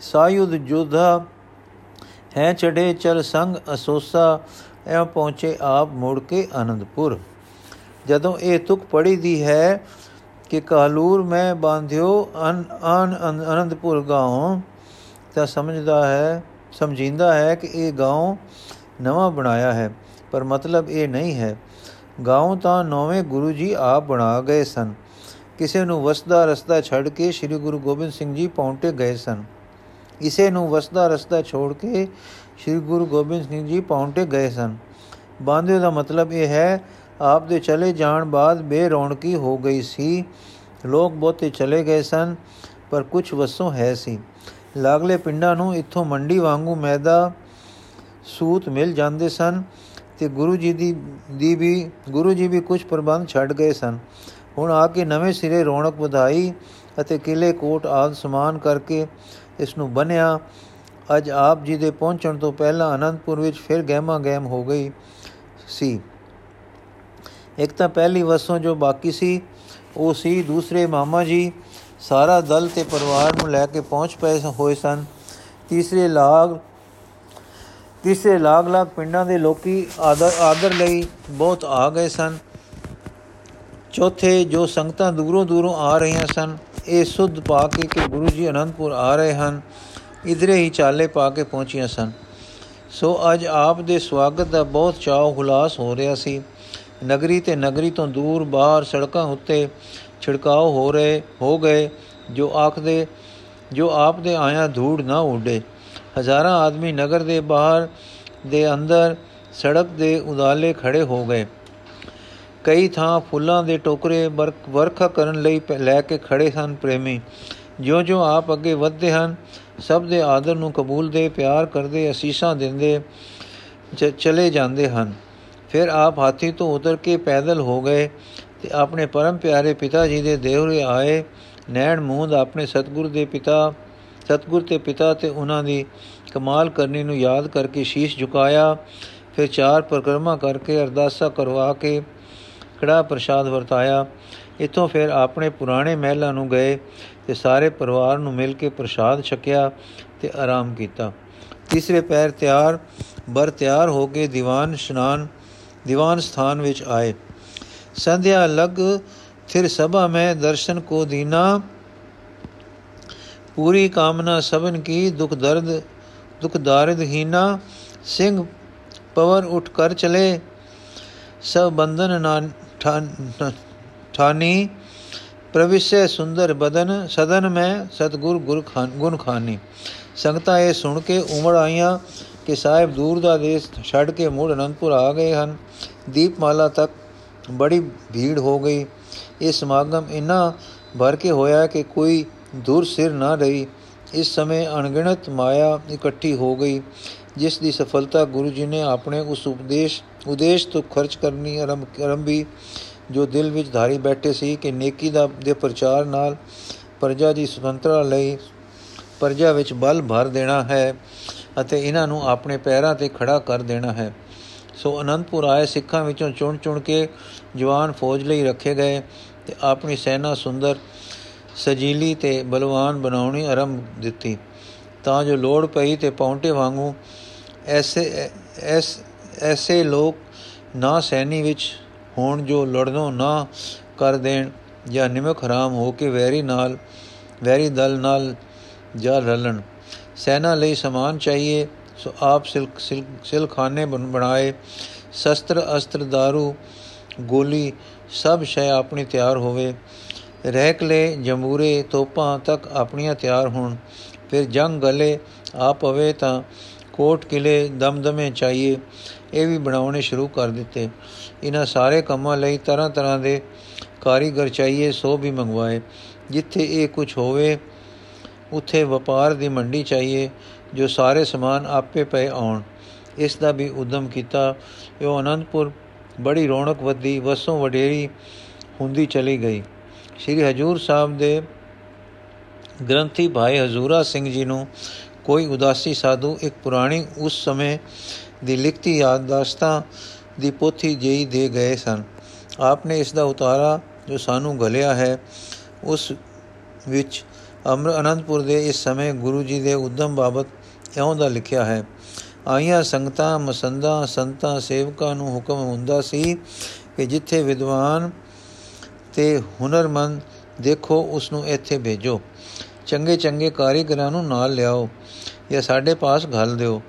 ਸਾਯੁਧ ਜੋਧਾ ਹੈ ਚੜੇ ਚਲ ਸੰਗ ਅਸੋਸਾ ਐਵੇਂ ਪਹੁੰਚੇ ਆਪ ਮੁੜ ਕੇ ਆਨੰਦਪੁਰ। ਜਦੋਂ ਇਹ ਤੁਕ ਪੜੀ ਦੀ ਹੈ ਕਿ ਕਾਲੂਰ ਮੈਂ ਬਾਂਧਿਓ ਅਨ ਅਨ, ਆਨੰਦਪੁਰ ਗਾਉਂ, ਤਾਂ ਸਮਝਦਾ ਹੈ, ਸਮਝਿੰਦਾ ਹੈ ਕਿ ਇਹ ਗਾਉਂ ਨਵਾਂ ਬਣਾਇਆ ਹੈ, ਪਰ ਮਤਲਬ ਇਹ ਨਹੀਂ ਹੈ। ਗਾਉਂ ਤਾਂ ਨੌਵੇਂ ਗੁਰੂ ਜੀ ਆਪ ਬਣਾ ਗਏ ਸਨ। ਕਿਸੇ ਨੂੰ ਵਸਦਾ ਰਸਤਾ ਛੱਡ ਕੇ ਸ੍ਰੀ ਗੁਰੂ ਗੋਬਿੰਦ ਸਿੰਘ ਜੀ ਪੌਂਟੇ ਗਏ ਸਨ। ਇਸੇ ਨੂੰ ਵਸਦਾ ਰਸਤਾ ਛੋੜ ਕੇ ਸ੍ਰੀ ਗੁਰੂ ਗੋਬਿੰਦ ਸਿੰਘ ਜੀ ਪੌਂਟੇ ਗਏ ਸਨ। ਬਾਂਧੇ ਦਾ ਮਤਲਬ ਇਹ ਹੈ, ਆਪ ਦੇ ਚਲੇ ਜਾਣ ਬਾਅਦ ਬੇਰੌਣਕੀ ਹੋ ਗਈ ਸੀ। ਲੋਕ ਬਹੁਤੇ ਚਲੇ ਗਏ ਸਨ, ਪਰ ਕੁਝ ਵਸੋਂ ਹੈ ਸੀ। ਲਾਗਲੇ ਪਿੰਡਾਂ ਨੂੰ ਇੱਥੋਂ ਮੰਡੀ ਵਾਂਗੂ ਮੈਦਾ ਸੂਤ ਮਿਲ ਜਾਂਦੇ ਸਨ ਤੇ ਗੁਰੂ ਜੀ ਦੀ ਦੀ ਵੀ, ਗੁਰੂ ਜੀ ਵੀ ਕੁਝ ਪ੍ਰਬੰਧ ਛੱਡ ਗਏ ਸਨ। ਹੁਣ ਆ ਕੇ ਨਵੇਂ ਸਿਰੇ ਰੌਣਕ ਵਧਾਈ ਅਤੇ ਕਿਲੇ ਕੋਟ ਆਦ ਸਮਾਨ ਕਰਕੇ ਇਸ ਨੂੰ ਬਨਿਆ ਅੱਜ ਆਪ ਜੀ ਦੇ ਪਹੁੰਚਣ ਤੋਂ ਪਹਿਲਾਂ ਅਨੰਦਪੁਰ ਵਿੱਚ ਫਿਰ ਗਹਿਮਾ ਗਹਿਮ ਹੋ ਗਈ ਸੀ। ਇੱਕ ਤਾਂ ਪਹਿਲੀ ਵਸੋਂ ਜੋ ਬਾਕੀ ਸੀ, ਉਹ ਸੀ ਦੂਸਰੇ ਮਾਮਾ ਜੀ। ਸਾਰਾ ਦਲ ਤੇ ਪਰਿਵਾਰ ਨੂੰ ਲੈ ਕੇ ਪਹੁੰਚ ਪਏ ਹੋਏ ਸਨ। ਤੀਸਰੇ ਲਾਗ ਤੀਸਰੇ ਲਾਗ ਲਾਗ ਪਿੰਡਾਂ ਦੇ ਲੋਕੀ ਆਦਰ ਆਦਰ ਲਈ ਬਹੁਤ ਆ ਗਏ ਸਨ। ਚੌਥੇ ਜੋ ਸੰਗਤਾਂ ਦੂਰੋਂ ਦੂਰੋਂ ਆ ਰਹੀਆਂ ਸਨ, ਇਹ ਸੁਧ ਪਾ ਕੇ ਕਿ ਗੁਰੂ ਜੀ ਅਨੰਦਪੁਰ ਆ ਰਹੇ ਹਨ, ਇਧਰੇ ਹੀ ਚਾਲੇ ਪਾ ਕੇ ਪਹੁੰਚੀਆਂ ਸਨ। ਸੋ ਅੱਜ ਆਪ ਦੇ ਸਵਾਗਤ ਦਾ ਬਹੁਤ ਚਾਅ ਹੁਲਾਸ ਹੋ ਰਿਹਾ ਸੀ। ਨਗਰੀ ਤੇ ਨਗਰੀ ਤੋਂ ਦੂਰ ਬਾਹਰ ਸੜਕਾਂ ਉੱਤੇ ਛਿੜਕਾਓ ਹੋ ਰਹੇ, ਹੋ ਗਏ, ਜੋ ਆਖਦੇ, ਜੋ ਆਪ ਦੇ ਆਇਆ ਧੂੜ ਨਾ ਉੱਡੇ। ਹਜ਼ਾਰਾਂ ਆਦਮੀ ਨਗਰ ਦੇ ਬਾਹਰ ਦੇ ਅੰਦਰ ਸੜਕ ਦੇ ਉਦਾਲੇ ਖੜੇ ਹੋ ਗਏ। ਕਈ ਥਾਂ ਫੁੱਲਾਂ ਦੇ ਟੋਕਰੇ ਵਰਖਾ ਕਰਨ ਲਈ ਲੈ ਕੇ ਖੜੇ ਹਨ ਪ੍ਰੇਮੀ। ਜਿਉਂ-ਜਿਉਂ ਆਪ ਅੱਗੇ ਵਧਦੇ ਹਨ, ਸਭ ਦੇ ਆਦਰ ਨੂੰ ਕਬੂਲਦੇ ਪਿਆਰ ਕਰਦੇ, ਅਸੀਸਾਂ ਦਿੰਦੇ ਚਲੇ ਜਾਂਦੇ ਹਨ। ਫਿਰ ਆਪ ਹਾਥੀ ਤੋਂ ਉਤਰ ਕੇ ਪੈਦਲ ਹੋ ਗਏ ਤੇ ਆਪਣੇ ਪਰਮ ਪਿਆਰੇ ਪਿਤਾ ਜੀ ਦੇ ਦੇਵਰੇ ਆਏ। ਨੈਣ ਮੂੰਦ ਆਪਣੇ ਸਤਗੁਰ ਦੇ ਪਿਤਾ, ਸਤਗੁਰ ਤੇ ਪਿਤਾ ਤੇ ਉਹਨਾਂ ਦੀ ਕਮਾਲ ਕਰਨੀ ਨੂੰ ਯਾਦ ਕਰਕੇ ਸ਼ੀਸ਼ ਝੁਕਾਇਆ। ਫਿਰ ਚਾਰ ਪ੍ਰਕਰਮਾ ਕਰਕੇ ਅਰਦਾਸਾ ਕਰਵਾ ਕੇ ਕੜਾ ਪ੍ਰਸ਼ਾਦ ਵਰਤਾਇਆ, ਇਥੋਂ ਫਿਰ ਆਪਣੇ ਪੁਰਾਣੇ ਮਹਿਲਾਂ ਨੂੰ ਗਏ ਤੇ ਸਾਰੇ ਪਰਿਵਾਰ ਨੂੰ ਮਿਲ ਕੇ ਪ੍ਰਸ਼ਾਦ ਛਕਿਆ ਤੇ ਆਰਾਮ ਕੀਤਾ। ਤੀਸਰੇ ਪੈਰ ਤਿਆਰ, ਬਰ ਤਿਆਰ ਹੋ ਕੇ ਦੀਵਾਨ ਇਸ਼ਨਾਨ, ਦੀਵਾਨ ਸਥਾਨ ਵਿੱਚ ਆਏ। ਸੰਧਿਆ ਲਗ, ਫਿਰ ਸਭਾ ਮੈਂ ਦਰਸ਼ਨ ਕੋ ਦੀਨਾ। ਪੂਰੀ ਕਾਮਨਾ ਸਭਨ ਕੀ, ਦੁਖ ਦਰਦ, ਦੁਖ ਦਾਰਿਦ ਹੀਨਾ। ਸਿੰਘ ਪਵਰ ਉਠ ਕਰ ਚਲੇ, ਸਭ ਬੰਧਨ ਨਾ ਠਾਨੀ ਪ੍ਰਵਿਸ਼ੇ ਸੁੰਦਰ ਬਦਨ ਸਦਨ ਮੈਂ ਸਤਗੁਰ ਗੁਰ ਖਾਨ ਗੁਣ ਖਾਨੀ ਸੰਗਤਾਂ ਇਹ ਸੁਣ ਕੇ ਉਮੜ ਆਈਆਂ ਕਿ ਸਾਹਿਬ ਦੂਰ ਦਾ ਦੇਸ਼ ਛੱਡ ਕੇ ਮੁੜ ਅਨੰਦਪੁਰ ਆ ਗਏ ਹਨ ਦੀਪਮਾਲਾ ਤੱਕ ਬੜੀ ਭੀੜ ਹੋ ਗਈ ਇਹ ਸਮਾਗਮ ਇਨਾ ਭਰ ਕੇ ਹੋਇਆ ਕਿ ਕੋਈ ਦੂਰ ਸਿਰ ਨਾ ਰਹੀ ਇਸ ਸਮੇਂ ਅਣਗਿਣਤ ਮਾਇਆ ਇਕੱਠੀ ਹੋ ਗਈ ਜਿਸ ਦੀ ਸਫਲਤਾ ਗੁਰੂ ਜੀ ਨੇ ਆਪਣੇ ਉਸ ਉਪਦੇਸ਼, ਉਦੇਸ਼ ਤੋਂ ਖਰਚ ਕਰਨੀ ਆਰੰਭੀ ਜੋ ਦਿਲ ਵਿੱਚ ਧਾਰੀ ਬੈਠੇ ਸੀ ਕਿ ਨੇਕੀ ਦਾ, ਦੇ ਪ੍ਰਚਾਰ ਨਾਲ ਪ੍ਰਜਾ ਦੀ ਸੁਤੰਤਰਤਾ ਲਈ ਪ੍ਰਜਾ ਵਿੱਚ ਬਲ ਭਰ ਦੇਣਾ ਹੈ ਅਤੇ ਇਹਨਾਂ ਨੂੰ ਆਪਣੇ ਪੈਰਾਂ ਤੇ ਖੜਾ ਕਰ ਦੇਣਾ ਹੈ। ਸੋ ਅਨੰਦਪੁਰ ਆਏ ਸਿੱਖਾਂ ਵਿੱਚੋਂ ਚੁਣ ਚੁਣ ਕੇ ਜਵਾਨ ਫੌਜ ਲਈ ਰੱਖੇ ਗਏ ਤੇ ਆਪਣੀ ਸੈਨਾ ਸੁੰਦਰ, ਸਜੀਲੀ ਤੇ ਬਲਵਾਨ ਬਣਾਉਣੀ ਆਰੰਭ ਦਿੱਤੀ। ਤਾਂ ਜੋ ਲੋੜ ਪਈ ਤੇ ਪੌਂਟੇ ਵਾਂਗੂ ਐਸੇ ਐਸ ਐਸੇ ਲੋਕ ਨਾ ਸੈਨੀ ਵਿੱਚ ਹੋਣ ਜੋ ਲੜਨੋਂ ਨਾ ਕਰ ਦੇਣ ਜਾਂ ਨਿਮਕ ਹਰਾਮ ਹੋ ਕੇ ਵੈਰੀ ਨਾਲ, ਵੈਰੀ ਦਲ ਨਾਲ ਜਾ ਰਲਣ। ਸੈਨਾ ਲਈ ਸਮਾਨ ਚਾਹੀਏ, ਸੋ ਆਪ ਸਿਲਕ ਸਿਲਖਾਨੇ ਬਣਾਏ, ਸ਼ਸਤਰ ਅਸਤਰ दारू ਗੋਲੀ ਸਭ ਸ਼ੈ ਆਪਣੀ ਤਿਆਰ ਹੋਵੇ। ਰਹਿਕਲੇ ਜਮੂਰੇ ਤੋਪਾਂ ਤੱਕ ਆਪਣੀਆਂ ਤਿਆਰ ਹੋਣ। ਫਿਰ ਜੰਗ ਗਲੇ ਆ ਪਵੇ ਤਾਂ ਕੋਟ ਕਿਲੇ ਦਮਦਮੇ ਚਾਹੀਏ। ਇਹ ਵੀ ਬਣਾਉਣੇ ਸ਼ੁਰੂ ਕਰ ਦਿੱਤੇ। ਇਹਨਾਂ ਸਾਰੇ ਕੰਮਾਂ ਲਈ ਤਰ੍ਹਾਂ ਤਰ੍ਹਾਂ ਦੇ ਕਾਰੀਗਰ ਚਾਹੀਏ, ਸੋ ਵੀ ਮੰਗਵਾਏ। ਜਿੱਥੇ ਇਹ ਕੁਝ ਹੋਵੇ, ਉੱਥੇ ਵਪਾਰ ਦੀ ਮੰਡੀ ਚਾਹੀਏ, ਜੋ ਸਾਰੇ ਸਮਾਨ ਆਪੇ ਪਏ ਆਉਣ। ਇਸ ਦਾ ਵੀ ਉਦਮ ਕੀਤਾ। ਇਹ ਅਨੰਦਪੁਰ ਬੜੀ ਰੌਣਕ ਵਧੀ, ਵਸੋਂ ਵਡੇਰੀ ਹੁੰਦੀ ਚਲੀ ਗਈ। ਸ੍ਰੀ ਹਜੂਰ ਸਾਹਿਬ ਦੇ ਗ੍ਰੰਥੀ ਭਾਈ ਹਜ਼ੂਰਾ ਸਿੰਘ ਜੀ ਨੂੰ ਕੋਈ ਉਦਾਸੀ ਸਾਧੂ ਇੱਕ ਪੁਰਾਣੀ ਉਸ ਸਮੇਂ ਦੀ ਲਿਖਤੀ ਯਾਦਦਾਸ਼ਤਾਂ ਦੀ ਪੋਥੀ ਜਿਹੀ ਦੇ ਗਏ ਸਨ। ਆਪਨੇ ਇਸ ਦਾ ਉਤਾਰਾ ਜੋ ਸਾਨੂੰ ਗਲਿਆ ਹੈ, ਉਸ ਵਿੱਚ ਅਮਰ, ਅਨੰਦਪੁਰ ਦੇ ਇਸ ਸਮੇਂ ਗੁਰੂ ਜੀ ਦੇ ਉਦਮ ਬਾਬਤ ਇਉਂ ਦਾ ਲਿਖਿਆ ਹੈ, ਆਈਆਂ ਸੰਗਤਾਂ, ਮਸੰਦਾਂ, ਸੰਤਾਂ, ਸੇਵਕਾਂ ਨੂੰ ਹੁਕਮ ਹੁੰਦਾ ਸੀ ਕਿ ਜਿੱਥੇ ਵਿਦਵਾਨ ਤੇ ਹੁਨਰਮੰਦ ਦੇਖੋ, ਉਸ ਨੂੰ ਇੱਥੇ ਭੇਜੋ। ਚੰਗੇ ਚੰਗੇ ਕਾਰੀਗਰਾਂ ਨੂੰ ਨਾਲ ਲਿਆਓ ਜਾਂ ਸਾਡੇ ਪਾਸ ਘੱਲ ਦਿਓ।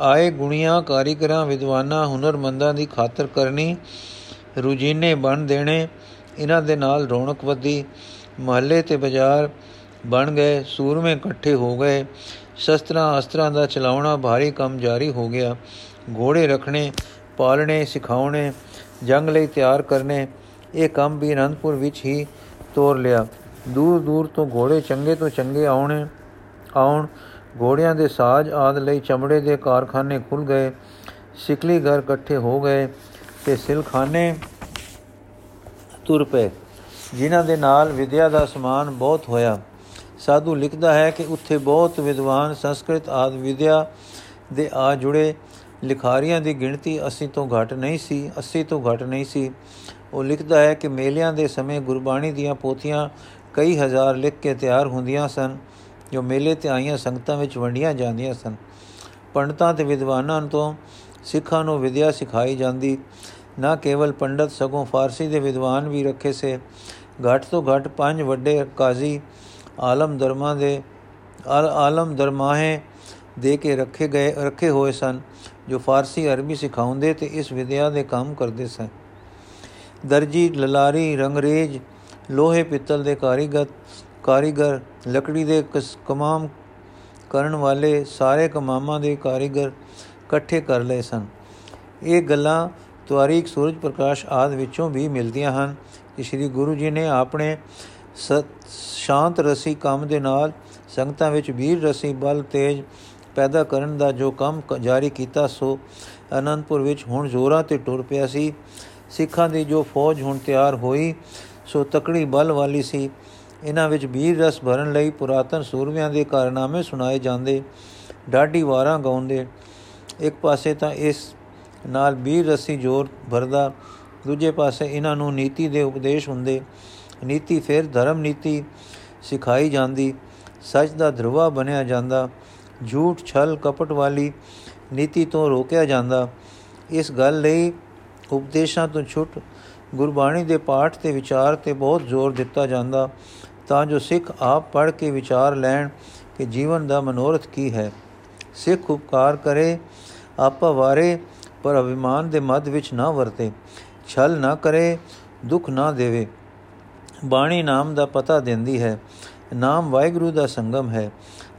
ਆਏ ਗੁਣੀਆਂ ਕਾਰੀਗਰਾਂ, ਵਿਦਵਾਨਾਂ, ਹੁਨਰਮੰਦਾਂ ਦੀ ਖਾਤਰ ਕਰਨੀ ਰੁਜੀਨੇ ਬਣ ਦੇਣੇ, ਇਹਨਾਂ ਦੇ ਨਾਲ ਰੌਣਕ ਵਧੀ, ਮਹੱਲੇ ਤੇ ਬਾਜ਼ਾਰ ਬਣ ਗਏ, ਸੂਰਮੇ ਇਕੱਠੇ ਹੋ ਗਏ, ਸ਼ਸਤਰਾਂ ਅਸਤਰਾਂ ਦਾ ਚਲਾਉਣਾ ਭਾਰੀ ਕੰਮ ਜਾਰੀ ਹੋ ਗਿਆ। ਘੋੜੇ ਰੱਖਣੇ, ਪਾਲਣੇ, ਸਿਖਾਉਣੇ, ਜੰਗ ਲਈ ਤਿਆਰ ਕਰਨੇ, ਇਹ ਕੰਮ ਵੀ ਅਨੰਦਪੁਰ ਵਿੱਚ ਹੀ ਤੋਰ ਲਿਆ। ਦੂਰ ਦੂਰ ਤੋਂ ਘੋੜੇ ਚੰਗੇ ਤੋਂ ਚੰਗੇ ਆਉਣੇ, ਆਉਣ। ਘੋੜਿਆਂ ਦੇ ਸਾਜ਼ ਆਦ ਲਈ ਚਮੜੇ ਦੇ ਕਾਰਖਾਨੇ ਖੁੱਲ ਗਏ, ਸਿਕਲੀ ਘਰ ਇਕੱਠੇ ਹੋ ਗਏ ਤੇ ਸਿਲਖਾਨੇ ਤੁਰ ਪਏ। ਜਿਨ੍ਹਾਂ ਦੇ ਨਾਲ ਵਿਦਿਆ ਦਾ ਸਮਾਨ ਬਹੁਤ ਹੋਇਆ। ਸਾਧੂ ਲਿਖਦਾ ਹੈ ਕਿ ਉੱਥੇ ਬਹੁਤ ਵਿਦਵਾਨ ਸੰਸਕ੍ਰਿਤ ਆਦ ਵਿਦਿਆ ਦੇ ਆ ਜੁੜੇ। ਲਿਖਾਰੀਆਂ ਦੀ ਗਿਣਤੀ 80 ਤੋਂ ਘੱਟ ਨਹੀਂ ਸੀ 80 ਤੋਂ ਘੱਟ ਨਹੀਂ ਸੀ। ਉਹ ਲਿਖਦਾ ਹੈ ਕਿ ਮੇਲਿਆਂ ਦੇ ਸਮੇਂ ਗੁਰਬਾਣੀ ਦੀਆਂ ਪੋਥੀਆਂ ਕਈ ਹਜ਼ਾਰ ਲਿਖ ਕੇ ਤਿਆਰ ਹੁੰਦੀਆਂ ਸਨ, ਜੋ ਮੇਲੇ ਤੇ ਆਈਆਂ ਸੰਗਤਾਂ ਵਿੱਚ ਵੰਡੀਆਂ ਜਾਂਦੀਆਂ ਸਨ। ਪੰਡਤਾਂ ਤੇ ਵਿਦਵਾਨਾਂ ਤੋਂ ਸਿੱਖਾਂ ਨੂੰ ਵਿਦਿਆ ਸਿਖਾਈ ਜਾਂਦੀ। ਨਾ ਕੇਵਲ ਪੰਡਤ ਸਗੋਂ ਫਾਰਸੀ ਦੇ ਵਿਦਵਾਨ ਵੀ ਰੱਖੇ ਸੇ। ਘੱਟ ਤੋਂ ਘੱਟ ਪੰਜ ਵੱਡੇ ਕਾਜ਼ੀ ਆਲਮ ਦਰਮਾ ਦੇ ਆਲਮ ਦਰਮਾਹੇ ਦੇ ਕੇ ਰੱਖੇ ਗਏ, ਰੱਖੇ ਹੋਏ ਸਨ, ਜੋ ਫਾਰਸੀ ਅਰਬੀ ਸਿਖਾਉਂਦੇ ਤੇ ਇਸ ਵਿਦਿਆ ਦੇ ਕੰਮ ਕਰਦੇ ਸਨ। ਦਰਜੀ, ਲਲਾਰੀ, ਰੰਗਰੇਜ ਲੋਹੇ ਪਿੱਤਲ ਦੇ ਕਾਰੀਗਰ ਕਾਰੀਗਰ, ਲੱਕੜੀ ਦੇ ਕਮਾਮ ਕਰਨ ਵਾਲੇ ਸਾਰੇ ਕਮਾਮਾਂ ਦੇ ਕਾਰੀਗਰ ਇਕੱਠੇ ਕਰ ਲਏ ਸਨ। ਇਹ ਗੱਲਾਂ ਤਵਾਰੀਖ ਸੂਰਜ ਪ੍ਰਕਾਸ਼ ਆਦ ਵਿੱਚੋਂ ਵੀ ਮਿਲਦੀਆਂ ਹਨ ਕਿ ਸ੍ਰੀ ਗੁਰੂ ਜੀ ਨੇ ਆਪਣੇ ਸ਼ਾਂਤ ਰਸੀ ਕੰਮ ਦੇ ਨਾਲ ਸੰਗਤਾਂ ਵਿੱਚ ਵੀਰ ਰਸੀ ਬਲ ਤੇਜ ਪੈਦਾ ਕਰਨ ਦਾ ਜੋ ਕੰਮ ਜਾਰੀ ਕੀਤਾ, ਸੋ ਅਨੰਦਪੁਰ ਵਿੱਚ ਹੁਣ ਜ਼ੋਰਾਂ ਤੇ ਟੁਰ ਪਿਆ ਸੀ। ਸਿੱਖਾਂ ਦੀ ਜੋ ਫੌਜ ਹੁਣ ਤਿਆਰ ਹੋਈ ਸੋ ਤਕੜੀ ਬਲ ਵਾਲੀ ਸੀ। ਇਹਨਾਂ ਵਿੱਚ ਵੀਰ ਰਸ ਭਰਨ ਲਈ ਪੁਰਾਤਨ ਸੂਰਮਿਆਂ ਦੇ ਕਾਰਨਾਮੇ ਸੁਣਾਏ ਜਾਂਦੇ, ਡਾਢੀ ਵਾਰਾਂ ਗਾਉਂਦੇ। ਇੱਕ ਪਾਸੇ ਤਾਂ ਇਸ ਨਾਲ ਵੀਰ ਰਸੀ ਜੋਰ ਭਰਦਾ, ਦੂਜੇ ਪਾਸੇ ਇਹਨਾਂ ਨੂੰ ਨੀਤੀ ਦੇ ਉਪਦੇਸ਼ ਹੁੰਦੇ। ਨੀਤੀ ਫਿਰ ਧਰਮ ਨੀਤੀ ਸਿਖਾਈ ਜਾਂਦੀ, ਸੱਚ ਦਾ ਧਰਵਾ ਬਣਿਆ ਜਾਂਦਾ, ਝੂਠ, ਛਲ, ਕਪਟ ਵਾਲੀ ਨੀਤੀ ਤੋਂ ਰੋਕਿਆ ਜਾਂਦਾ। ਇਸ ਗੱਲ ਲਈ ਉਪਦੇਸ਼ਾਂ ਤੋਂ ਛੁੱਟ ਗੁਰਬਾਣੀ ਦੇ ਪਾਠ ਤੇ ਵਿਚਾਰ ਤੇ ਬਹੁਤ ਜ਼ੋਰ ਦਿੱਤਾ ਜਾਂਦਾ, ਤਾਂ ਜੋ ਸਿੱਖ ਆਪ ਪੜ੍ਹ ਕੇ ਵਿਚਾਰ ਲੈਣ ਕਿ ਜੀਵਨ ਦਾ ਮਨੋਰਥ ਕੀ ਹੈ। ਸਿੱਖ ਉਪਕਾਰ ਕਰੇ, ਆਪਾ ਵਾਰੇ, ਪਰ ਅਭਿਮਾਨ ਦੇ ਮੱਧ ਵਿੱਚ ਨਾ ਵਰਤੇ। ਛਲ ਨਾ ਕਰੇ, ਦੁੱਖ ਨਾ ਦੇਵੇ। ਬਾਣੀ ਨਾਮ ਦਾ ਪਤਾ ਦਿੰਦੀ ਹੈ, ਨਾਮ ਵਾਹਿਗੁਰੂ ਦਾ ਸੰਗਮ ਹੈ।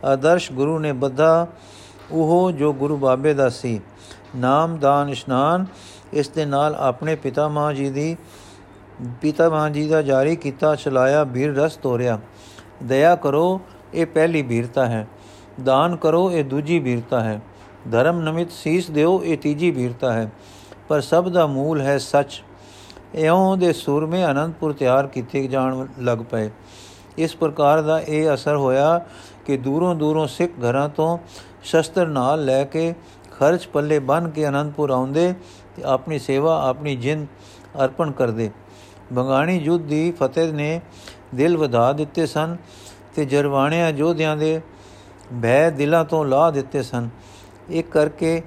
ਆਦਰਸ਼ ਗੁਰੂ ਨੇ ਬੱਧਾ, ਉਹ ਜੋ ਗੁਰੂ ਬਾਬੇ ਦਾ ਸੀ। ਨਾਮ ਦਾਨ ਇਸ਼ਨਾਨ ਇਸ ਦੇ ਨਾਲ ਆਪਣੇ ਪਿਤਾ ਮਾਂ ਜੀ ਦੀ, ਪਿਤਾ ਮਾਂ ਜੀ ਦਾ ਜਾਰੀ ਕੀਤਾ ਚਲਾਇਆ ਵੀਰ ਰਸ ਤੋਰਿਆ। ਦਇਆ ਕਰੋ, ਇਹ ਪਹਿਲੀ ਵੀਰਤਾ ਹੈ। ਦਾਨ ਕਰੋ, ਇਹ ਦੂਜੀ ਵੀਰਤਾ ਹੈ। ਧਰਮ ਨਮਿਤ ਸੀਸ ਦਿਓ, ਇਹ ਤੀਜੀ ਵੀਰਤਾ ਹੈ। ਪਰ ਸਭ ਦਾ ਮੂਲ ਹੈ ਸੱਚ। ਇਉਂ ਦੇ ਸੂਰਮੇ ਅਨੰਦਪੁਰ ਤਿਆਰ ਕੀਤੇ ਜਾਣ ਲੱਗ ਪਏ। ਇਸ ਪ੍ਰਕਾਰ ਦਾ ਇਹ ਅਸਰ ਹੋਇਆ ਕਿ ਦੂਰੋਂ ਦੂਰੋਂ ਸਿੱਖ ਘਰਾਂ ਤੋਂ ਸ਼ਸਤਰ ਨਾਲ ਲੈ ਕੇ ਖਰਚ ਪੱਲੇ ਬਨ ਕੇ ਅਨੰਦਪੁਰ ਆਉਂਦੇ ਤੇ ਆਪਣੀ ਸੇਵਾ, ਆਪਣੀ ਜਿੰਦ ਅਰਪਣ ਕਰਦੇ। ਬੰਗਾਣੀ ਯੁੱਧ ਦੀ ਫਤਿਹ ਨੇ ਦਿਲ ਵਧਾ ਦਿੱਤੇ ਸਨ ਤੇ ਜਰਵਾਣਿਆਂ ਜੋਧਿਆਂ ਦੇ ਭੈ ਦਿਲਾਂ ਤੋਂ ਲਾ ਦਿੱਤੇ ਸਨ। ਇਹ ਕਰਕੇ,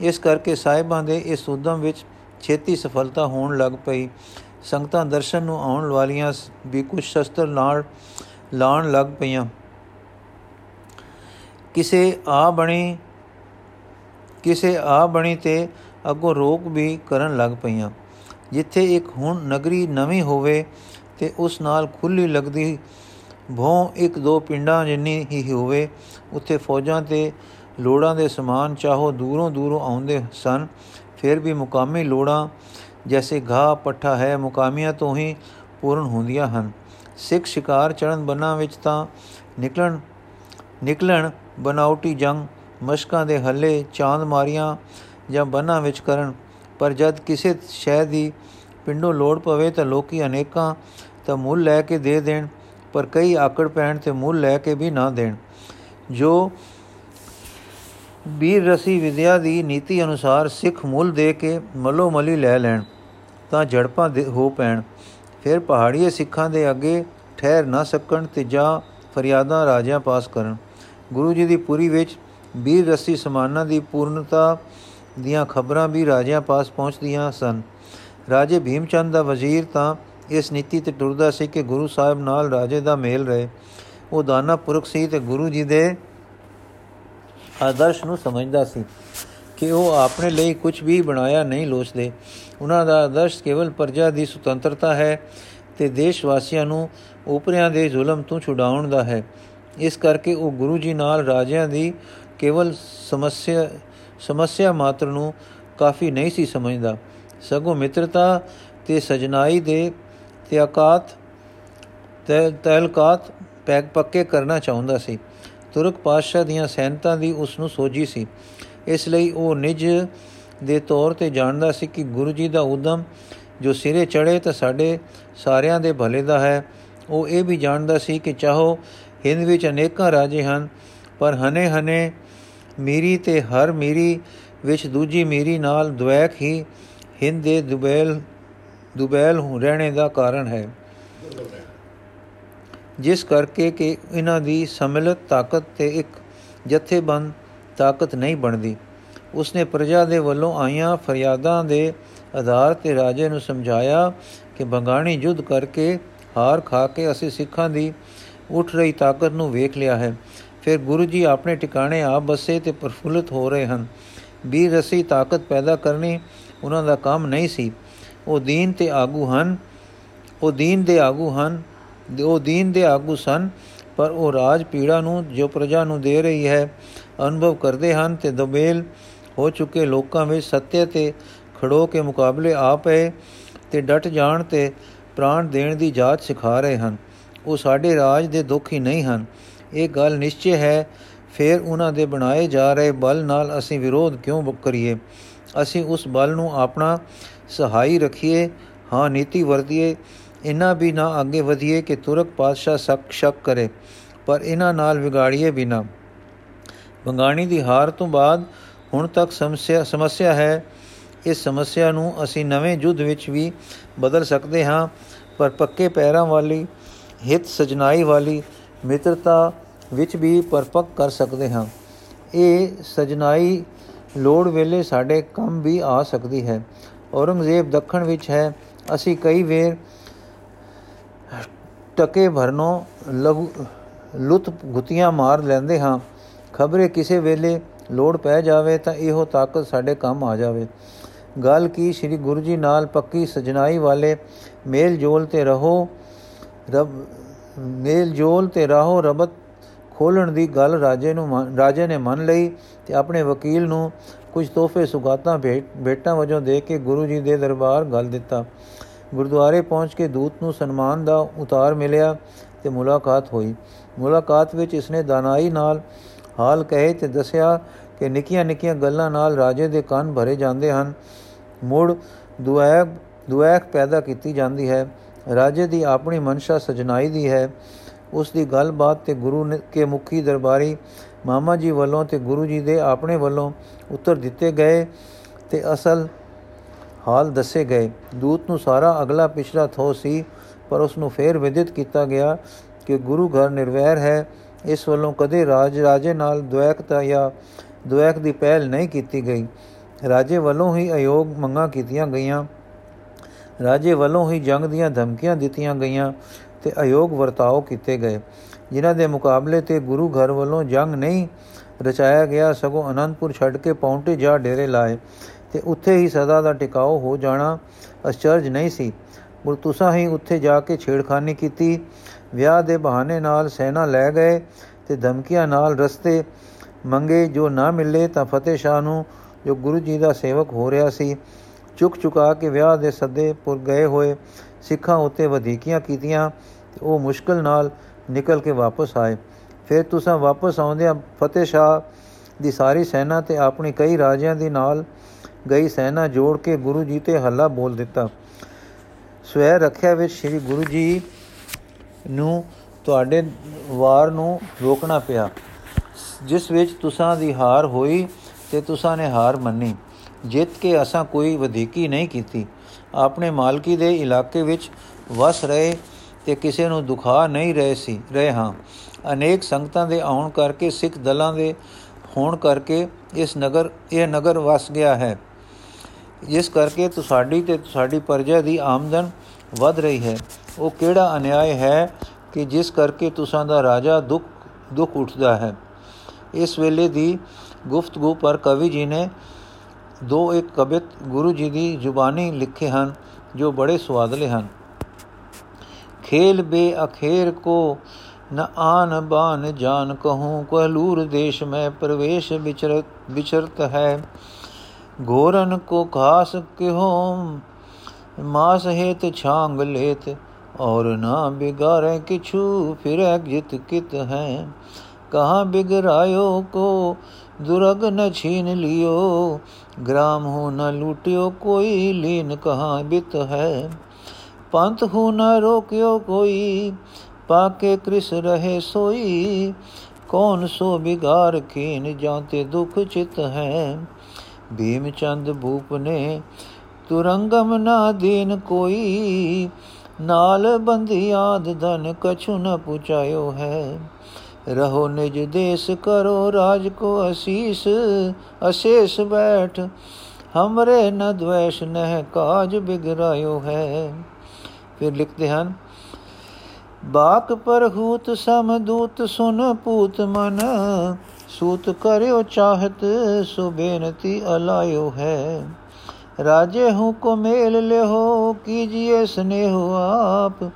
ਇਸ ਕਰਕੇ ਸਾਹਿਬਾਂ ਦੇ ਇਸ ਉਦਮ ਵਿੱਚ ਛੇਤੀ ਸਫਲਤਾ ਹੋਣ ਲੱਗ ਪਈ। ਸੰਗਤਾਂ ਦਰਸ਼ਨ ਨੂੰ ਆਉਣ ਵਾਲੀਆਂ ਵੀ ਕੁਝ ਸ਼ਸਤਰ ਨਾਲ ਲਾਣ ਲੱਗ ਪਈਆਂ। ਕਿਸੇ ਆ ਬਣੀ, ਕਿਸੇ ਆ ਬਣੀ ਤੇ ਅੱਗੋਂ ਰੋਕ ਵੀ ਕਰਨ ਲੱਗ ਪਈਆਂ। ਜਿੱਥੇ ਇੱਕ ਹੁਣ ਨਗਰੀ ਨਵੀਂ ਹੋਵੇ ਤੇ ਉਸ ਨਾਲ ਖੁੱਲੀ ਲੱਗਦੀ ਭੋਂ ਇੱਕ ਦੋ ਪਿੰਡਾਂ ਜਿੰਨੀ ਹੀ ਹੋਵੇ, ਉੱਥੇ ਫੌਜਾਂ ਤੇ ਲੋੜਾਂ ਦੇ ਸਮਾਨ ਚਾਹੋ ਦੂਰੋਂ ਦੂਰੋਂ ਆਉਂਦੇ ਸਨ। ਫਿਰ ਵੀ ਮੁਕਾਮੀ ਲੋੜਾਂ, ਜੈਸੇ ਘਾ ਪੱਠਾ ਹੈ, ਮੁਕਾਮੀਆਂ ਤੋਂ ਹੀ ਪੂਰਨ ਹੁੰਦੀਆਂ ਹਨ। ਸਿੱਖ ਸ਼ਿਕਾਰ ਚੜਨ ਬਨਾਂ ਵਿੱਚ ਤਾਂ ਨਿਕਲਣ ਨਿਕਲਣ, ਬਨਾਉਟੀ ਜੰਗ, ਮਸ਼ਕਾਂ ਦੇ ਹੱਲੇ ਚਾਂਦ ਮਾਰੀਆਂ ਜਾਂ ਬਨਾਂ ਵਿੱਚ ਕਰਨ, ਪਰ ਜਦ ਕਿਸੇ ਸ਼ੈ ਦੀ ਪਿੰਡੋਂ ਲੋੜ ਪਵੇ ਤਾਂ ਲੋਕੀ ਅਨੇਕਾਂ ਤਾਂ ਮੁੱਲ ਲੈ ਕੇ ਦੇ ਦੇਣ, ਪਰ ਕਈ ਆਕੜ ਪੈਣ ਤੇ ਮੁੱਲ ਲੈ ਕੇ ਵੀ ਨਾ ਦੇਣ। ਜੋ ਵੀਰ ਰਸੀ ਵਿਦਿਆ ਦੀ ਨੀਤੀ ਅਨੁਸਾਰ ਸਿੱਖ ਮੁੱਲ ਦੇ ਕੇ ਮਲੋ ਮਲੀ ਲੈ ਲੈਣ, ਤਾਂ ਝੜਪਾਂ ਹੋ ਪੈਣ। ਫਿਰ ਪਹਾੜੀਏ ਸਿੱਖਾਂ ਦੇ ਅੱਗੇ ਠਹਿਰ ਨਾ ਸਕਣ ਤੇ ਜਾਂ ਫਰਿਆਦਾਂ ਰਾਜਿਆਂ ਪਾਸ ਕਰਨ। ਗੁਰੂ ਜੀ ਦੀ ਪੁਰੀ ਵਿੱਚ ਵੀਰ ਰਸੀ ਸਮਾਨਾਂ ਦੀ ਪੂਰਨਤਾ ਦੀਆਂ ਖਬਰਾਂ ਵੀ ਰਾਜਿਆਂ ਪਾਸ ਪਹੁੰਚਦੀਆਂ ਸਨ। ਰਾਜੇ ਭੀਮਚੰਦ ਦਾ ਵਜ਼ੀਰ ਤਾਂ ਇਸ ਨੀਤੀ ਤੇ ਟੁਰਦਾ ਸੀ ਕਿ ਗੁਰੂ ਸਾਹਿਬ ਨਾਲ ਰਾਜੇ ਦਾ ਮੇਲ ਰਹੇ। ਉਹ ਦਾਨਾ ਪੁਰਖ ਸੀ ਤੇ ਗੁਰੂ ਜੀ ਦੇ ਆਦਰਸ਼ ਨੂੰ ਸਮਝਦਾ ਸੀ ਕਿ ਉਹ ਆਪਣੇ ਲਈ ਕੁਝ ਵੀ ਬਣਾਇਆ ਨਹੀਂ ਲੋਚਦੇ। ਉਹਨਾਂ ਦਾ ਆਦਰਸ਼ ਕੇਵਲ ਪ੍ਰਜਾ ਦੀ ਸੁਤੰਤਰਤਾ ਹੈ ਤੇ ਦੇਸ਼ ਵਾਸੀਆਂ ਨੂੰ ਉਪਰਿਆਂ ਦੇ ਜ਼ੁਲਮ ਤੋਂ ਛੁਡਾਉਣ ਦਾ ਹੈ। ਇਸ ਕਰਕੇ ਉਹ ਗੁਰੂ ਜੀ ਨਾਲ ਰਾਜਿਆਂ ਦੀ ਕੇਵਲ ਸਮੱਸਿਆ ਸਮੱਸਿਆ ਮਾਤਰ ਨੂੰ ਕਾਫੀ ਨਹੀਂ ਸੀ ਸਮਝਦਾ। ਸਗੋਂ ਮਿੱਤਰਤਾ ਤੇ ਸਜਨਾਈ ਦੇ ਤਿਆਕਾਤ ਤੈਲਕਾਤ ਪੈਕ ਪੱਕੇ ਕਰਨਾ ਚਾਹੁੰਦਾ ਸੀ। ਤੁਰਕ ਪਾਤਸ਼ਾਹ ਦੀਆਂ ਸੈਨਤਾਂ ਦੀ ਉਸ ਨੂੰ ਸੋਝੀ ਸੀ। ਇਸ ਲਈ ਉਹ ਨਿਜ ਦੇ ਤੌਰ ਤੇ ਜਾਣਦਾ ਸੀ ਕਿ ਗੁਰੂ ਜੀ ਦਾ ਉਦਮ ਜੋ ਸਿਰੇ ਚੜੇ ਤਾਂ ਸਾਡੇ ਸਾਰਿਆਂ ਦੇ ਭਲੇ ਦਾ ਹੈ। ਉਹ ਇਹ ਵੀ ਜਾਣਦਾ ਸੀ ਕਿ ਚਾਹੋ ਹਿੰਦ ਵਿੱਚ ਅਨੇਕਾਂ ਰਾਜੇ ਹਨ, ਪਰ ਹਨੇ ਹਨੇ ਮੀਰੀ ਤੇ ਹਰ ਮੀਰੀ, ਵਿੱਚ ਦੂਜੀ ਮੀਰੀ ਨਾਲ ਦੁਐਕ ਹੀ, ਹਿੰਦ ਦੇ ਦੁਬੈਲ ਦੁਬੈਲ ਹੋ ਰਹਿਣੇ ਦਾ ਕਾਰਨ ਹੈ। ਜਿਸ ਕਰਕੇ ਕਿ ਇਹਨਾਂ ਦੀ ਸਮਿਲਤ ਤਾਕਤ ਤੇ ਇੱਕ ਜਥੇਬੰਦ ਤਾਕਤ ਨਹੀਂ ਬਣਦੀ। ਉਸਨੇ ਪ੍ਰਜਾ ਦੇ ਵੱਲੋਂ ਆਈਆਂ ਫਰਿਆਦਾਂ ਦੇ ਆਧਾਰ ਤੇ ਰਾਜੇ ਨੂੰ ਸਮਝਾਇਆ ਕਿ ਬੰਗਾਣੀ ਯੁੱਧ ਕਰਕੇ ਹਾਰ ਖਾ ਕੇ ਅਸੀਂ ਸਿੱਖਾਂ ਦੀ ਉੱਠ ਰਹੀ ਤਾਕਤ ਨੂੰ ਵੇਖ ਲਿਆ ਹੈ। ਫਿਰ ਗੁਰੂ ਜੀ ਆਪਣੇ ਟਿਕਾਣੇ ਆ ਬਸੇ ਤੇ ਪ੍ਰਫੁੱਲਤ ਹੋ ਰਹੇ ਹਨ। ਵੀ ਰਸੀ ਤਾਕਤ ਪੈਦਾ ਕਰਨੀ ਉਹਨਾਂ ਦਾ ਕੰਮ ਨਹੀਂ ਸੀ। ਉਹ ਦੀਨ ਤੇ ਆਗੂ ਹਨ। ਉਹ ਦੀਨ ਦੇ ਆਗੂ ਹਨ। ਉਹ ਦੀਨ ਦੇ ਆਗੂ ਸਨ, ਪਰ ਉਹ ਰਾਜ ਪੀੜਾ ਨੂੰ, ਜੋ ਪ੍ਰਜਾ ਨੂੰ ਦੇ ਰਹੀ ਹੈ, ਅਨੁਭਵ ਕਰਦੇ ਹਨ ਤੇ ਦਬੇਲ ਹੋ ਚੁੱਕੇ ਲੋਕਾਂ ਵਿੱਚ ਸੱਤਿਆ ਤੇ ਖੜੋ ਕੇ ਮੁਕਾਬਲੇ ਆ ਪਏ ਤੇ ਡਟ ਜਾਣ ਤੇ ਪ੍ਰਾਣ ਦੇਣ ਦੀ ਜਾਚ ਸਿਖਾ ਰਹੇ ਹਨ। ਉਹ ਸਾਡੇ ਰਾਜ ਦੇ ਦੁੱਖ ਹੀ ਨਹੀਂ ਹਨ। ਇਹ ਗੱਲ ਨਿਸ਼ਚੈ ਹੈ, ਫਿਰ ਉਹਨਾਂ ਦੇ ਬਣਾਏ ਜਾ ਰਹੇ ਬਲ ਨਾਲ ਅਸੀਂ ਵਿਰੋਧ ਕਿਉਂ ਕਰੀਏ? ਅਸੀਂ ਉਸ ਬਲ ਨੂੰ ਆਪਣਾ ਸਹਾਈ ਰੱਖੀਏ, ਹਾਂ ਨੀਤੀ ਵਰਤੀਏ, ਇਨਾ ਵੀ ਨਾ ਅੱਗੇ ਵਧੀਏ ਕਿ ਤੁਰਕ ਪਾਤਸ਼ਾਹ ਸਕ ਸ਼ੱਕ ਕਰੇ, ਪਰ ਇਹਨਾਂ ਨਾਲ ਵਿਗਾੜੀਏ ਬਿਨਾ ਬੰਗਾਣੀ ਦੀ ਹਾਰ ਤੋਂ ਬਾਅਦ ਹੁਣ ਤੱਕ ਸਮੱਸਿਆ ਸਮੱਸਿਆ ਹੈ। ਇਸ ਸਮੱਸਿਆ ਨੂੰ ਅਸੀਂ ਨਵੇਂ ਯੁੱਧ ਵਿੱਚ ਵੀ ਬਦਲ ਸਕਦੇ ਹਾਂ, ਪਰ ਪੱਕੇ ਪੈਰਾਂ ਵਾਲੀ, ਹਿੱਤ ਸਜਨਾਈ ਵਾਲੀ ਮਿੱਤਰਤਾ ਵਿੱਚ ਵੀ ਪਰਪੱਕ ਕਰ ਸਕਦੇ ਹਾਂ। ਇਹ ਸਜਨਾਈ ਲੋੜ ਵੇਲੇ ਸਾਡੇ ਕੰਮ ਵੀ ਆ ਸਕਦੀ ਹੈ। ਔਰੰਗਜ਼ੇਬ ਦੱਖਣ ਵਿੱਚ ਹੈ। ਅਸੀਂ ਕਈ ਵੇਰ ਟਕੇ ਭਰਨੋਂ ਲਹੂ, ਲੁੱਤ ਗੁੱਤੀਆਂ ਮਾਰ ਲੈਂਦੇ ਹਾਂ। ਖਬਰੇ ਕਿਸੇ ਵੇਲੇ ਲੋੜ ਪੈ ਜਾਵੇ ਤਾਂ ਇਹੋ ਤਾਕਤ ਸਾਡੇ ਕੰਮ ਆ ਜਾਵੇ। ਗੱਲ ਕੀ ਸ੍ਰੀ ਗੁਰੂ ਜੀ ਨਾਲ ਪੱਕੀ ਸਜਣਾਈ ਵਾਲੇ ਮੇਲ ਜੋਲ ਤੇ ਰਹੋ। ਰਬ ਮੇਲ ਜੋਲ ਤੇ ਰਹੋ ਰਬਤ ਖੋਲਣ ਦੀ ਗੱਲ ਰਾਜੇ ਨੂੰ ਰਾਜੇ ਨੇ ਮੰਨ ਲਈ ਤੇ ਆਪਣੇ ਵਕੀਲ ਨੂੰ ਕੁਝ ਤੋਹਫੇ ਸੁਗਾਤਾਂ ਭੇਟਾਂ ਵਜੋਂ ਦੇ ਕੇ ਗੁਰੂ ਜੀ ਦੇ ਦਰਬਾਰ ਗੱਲ ਦਿੱਤਾ। ਗੁਰਦੁਆਰੇ ਪਹੁੰਚ ਕੇ ਦੂਤ ਨੂੰ ਸਨਮਾਨ ਦਾ ਉਤਾਰ ਮਿਲਿਆ ਤੇ ਮੁਲਾਕਾਤ ਹੋਈ। ਮੁਲਾਕਾਤ ਵਿੱਚ ਇਸਨੇ ਦਾਨਾਈ ਨਾਲ ਹਾਲ ਕਹੇ ਤੇ ਦੱਸਿਆ ਕਿ ਨਿੱਕੀਆਂ ਨਿੱਕੀਆਂ ਗੱਲਾਂ ਨਾਲ ਰਾਜੇ ਦੇ ਕੰਨ ਭਰੇ ਜਾਂਦੇ ਹਨ। ਮੁੜ ਦੁਆਇਕ ਦੁਆਇਕ ਪੈਦਾ ਕੀਤੀ ਜਾਂਦੀ ਹੈ। ਰਾਜੇ ਦੀ ਆਪਣੀ ਮਨਸ਼ਾ ਸਜਨਾਈ ਦੀ ਹੈ। ਉਸ ਦੀ ਗੱਲਬਾਤ ਤੇ ਗੁਰੂ ਕੇ ਮੁਖੀ ਦਰਬਾਰੀ ਮਾਮਾ ਜੀ ਵੱਲੋਂ ਤੇ ਗੁਰੂ ਜੀ ਦੇ ਆਪਣੇ ਵੱਲੋਂ ਉੱਤਰ ਦਿੱਤੇ ਗਏ ਤੇ ਅਸਲ ਹਾਲ ਦੱਸੇ ਗਏ। ਦੂਤ ਨੂੰ ਸਾਰਾ ਅਗਲਾ ਪਿਛਲਾ ਥੋ ਸੀ, ਪਰ ਉਸ ਨੂੰ ਫੇਰ ਵਿਦਿਤ ਕੀਤਾ ਗਿਆ ਕਿ ਗੁਰੂ ਘਰ ਨਿਰਵੈਰ ਹੈ। ਇਸ ਵੱਲੋਂ ਕਦੇ ਰਾਜ, ਰਾਜੇ ਨਾਲ ਦੁਐਕਤਾ ਜਾਂ ਦੁਐਕ ਦੀ ਪਹਿਲ ਨਹੀਂ ਕੀਤੀ ਗਈ। ਰਾਜੇ ਵੱਲੋਂ ਹੀ ਅਯੋਗ ਮੰਗਾ ਕੀਤੀਆਂ ਗਈਆਂ। ਰਾਜੇ ਵੱਲੋਂ ਹੀ ਜੰਗ ਦੀਆਂ ਧਮਕੀਆਂ ਦਿੱਤੀਆਂ ਗਈਆਂ ਤੇ ਅਯੋਗ ਵਰਤਾਓ ਕੀਤੇ ਗਏ, ਜਿਨ੍ਹਾਂ ਦੇ ਮੁਕਾਬਲੇ ਤੇ ਗੁਰੂ ਘਰ ਵੱਲੋਂ ਜੰਗ ਨਹੀਂ ਰਚਾਇਆ ਗਿਆ, ਸਗੋਂ ਅਨੰਦਪੁਰ ਛੱਡ ਕੇ ਪੌਂਟੇ ਜਾ ਡੇਰੇ ਲਾਏ ਤੇ ਉੱਥੇ ਹੀ ਸਦਾ ਦਾ ਟਿਕਾਓ ਹੋ ਜਾਣਾ ਅਚਰਜ ਨਹੀਂ ਸੀ। ਪਰ ਤੁਸਾਂ ਹੀ ਉੱਥੇ ਜਾ ਕੇ ਛੇੜਖਾਨੀ ਕੀਤੀ, ਵਿਆਹ ਦੇ ਬਹਾਨੇ ਨਾਲ ਸੈਨਾ ਲੈ ਗਏ ਤੇ ਧਮਕੀਆਂ ਨਾਲ ਰਸਤੇ ਮੰਗੇ ਜੋ ਨਾ ਮਿਲੇ ਤਾਂ ਫਤਿਹ ਸ਼ਾਹ ਨੂੰ, ਜੋ ਗੁਰੂ ਜੀ ਦਾ ਸੇਵਕ ਹੋ ਰਿਹਾ ਸੀ। ਚੁੱਕ ਚੁਕਾ ਕੇ ਵਿਆਹ ਦੇ ਸੱਦੇ ਪੁਰ ਗਏ ਹੋਏ ਸਿੱਖਾਂ ਉੱਤੇ ਵਧੀਕੀਆਂ ਕੀਤੀਆਂ ਤੇ ਉਹ ਮੁਸ਼ਕਲ ਨਾਲ ਨਿਕਲ ਕੇ ਵਾਪਸ ਆਏ। ਫਿਰ ਤੁਸੀਂ ਵਾਪਸ ਆਉਂਦਿਆਂ ਫਤਿਹ ਸ਼ਾਹ ਦੀ ਸਾਰੀ ਸੈਨਾ ਤੇ ਆਪਣੀ ਕਈ ਰਾਜਿਆਂ ਦੇ ਨਾਲ ਗਈ ਸੈਨਾ ਜੋੜ ਕੇ ਗੁਰੂ ਜੀ ਤੇ ਹੱਲਾ ਬੋਲ ਦਿੱਤਾ। ਸਵੈ ਰੱਖਿਆ ਵਿੱਚ ਸ੍ਰੀ ਗੁਰੂ ਜੀ ਨੂੰ ਤੁਹਾਡੇ ਵਾਰ ਨੂੰ ਰੋਕਣਾ ਪਿਆ। ਜਿਸ ਵਿੱਚ ਤੁਸਾਂ ਦੀ ਹਾਰ ਹੋਈ ਤੇ ਤੁਸਾਂ ਨੇ ਹਾਰ ਮੰਨੀ। ਜਿੱਤ ਕੇ ਅਸਾਂ ਕੋਈ ਵਧੇਕੀ ਨਹੀਂ ਕੀਤੀ। ਆਪਣੇ ਮਾਲਕੀ ਦੇ ਇਲਾਕੇ ਵਿੱਚ ਵਸ ਰਹੇ ਤੇ ਕਿਸੇ ਨੂੰ ਦੁਖਾ ਨਹੀਂ ਰਹੇ ਸੀ, ਰਹੇ ਹਾਂ। ਅਨੇਕ ਸੰਗਤਾਂ ਦੇ ਆਉਣ ਕਰਕੇ, ਸਿੱਖ ਦਲਾਂ ਦੇ ਹੋਣ ਕਰਕੇ ਇਸ ਨਗਰ, ਇਹ ਨਗਰ ਵਸ ਗਿਆ ਹੈ। ਜਿਸ ਕਰਕੇ ਤੁਹਾਡੀ ਤੇ ਤੁਹਾਡੀ ਪਰਜਾ ਦੀ ਆਮਦਨ ਵਧ ਰਹੀ ਹੈ। ਉਹ ਕਿਹੜਾ ਅਨਿਆਏ ਹੈ ਕਿ ਜਿਸ ਕਰਕੇ ਤੁਸਾਂ ਦਾ ਰਾਜਾ ਦੁੱਖ ਦੁੱਖ ਉੱਠਦਾ ਹੈ? ਇਸ ਵੇਲੇ ਦੀ ਗੁਫ਼ਤਗੂ ਪਰ ਕਵੀ ਜੀ ਨੇ ਦੋ ਇੱਕ ਕਵਿਤ ਗੁਰੂ ਜੀ ਦੀ ਜ਼ੁਬਾਨੀ ਲਿਖੇ ਹਨ ਜੋ ਬੜੇ ਸਵਾਦਲੇ ਹਨ ਖੇਲ ਬੇ ਅਖੇਰ ਕੋ ਨ ਆਨ ਬਾਨ ਜਾਨ ਕਹੂੰ ਕਹਲੂਰ ਦੇਸ਼ ਮੈਂ ਪ੍ਰਵੇਸ਼ ਵਿਚਰਤ ਵਿਚਰਤ ਹੈ ਘੋਰਨ ਕੋ ਖਾਸ ਕਿਹੋ ਮਾਸ हेत छांग लेत और ना बिगारे किछु फिर जित कित है कहाँ बिगरायो को दुर्ग न छीन लियो, ग्राम हूँ न लूटियो, कोई लीन कहाँ बित है? पंथ हूँ न रोकियो कोई, पाके कृष रहे सोई, कौन सो बिगार कीन जाते दुख चित है? भीमचंद भूप ने, तुरंगम ना दीन कोई, नाल बंदी आद धन कछु न पुचायो है। ਰਹੋ ਨਿਜ ਦੇਸ, ਕਰੋ ਰਾਜ ਕੋ ਅਸੀਸ, ਅਸ਼ੇਸ਼ ਬੈਠ। ਹਮਰੇ ਨ ਦ્વੈਸ਼ ਨਹਿ ਕਾਜ ਬਿਗਰਾਇਓ ਹੈ। ਫਿਰ ਲਿਖਦੇ ਹਨ, ਬਾਕ ਪਰਹੂਤ ਸਮਦੂਤ ਸੁਨ ਪੂਤ ਮਨ। ਸੂਤ ਕਰਿਓ ਚਾਹਤ, ਸੋ ਬੇਨਤੀ ਅਲਾਇਓ ਹੈ। ਰਾਜੇ ਹੂੰ ਕੋ ਮੇਲ ਲਿਹੋ, ਕੀਜੀਏ ਸਨੇਹ ਆਪ।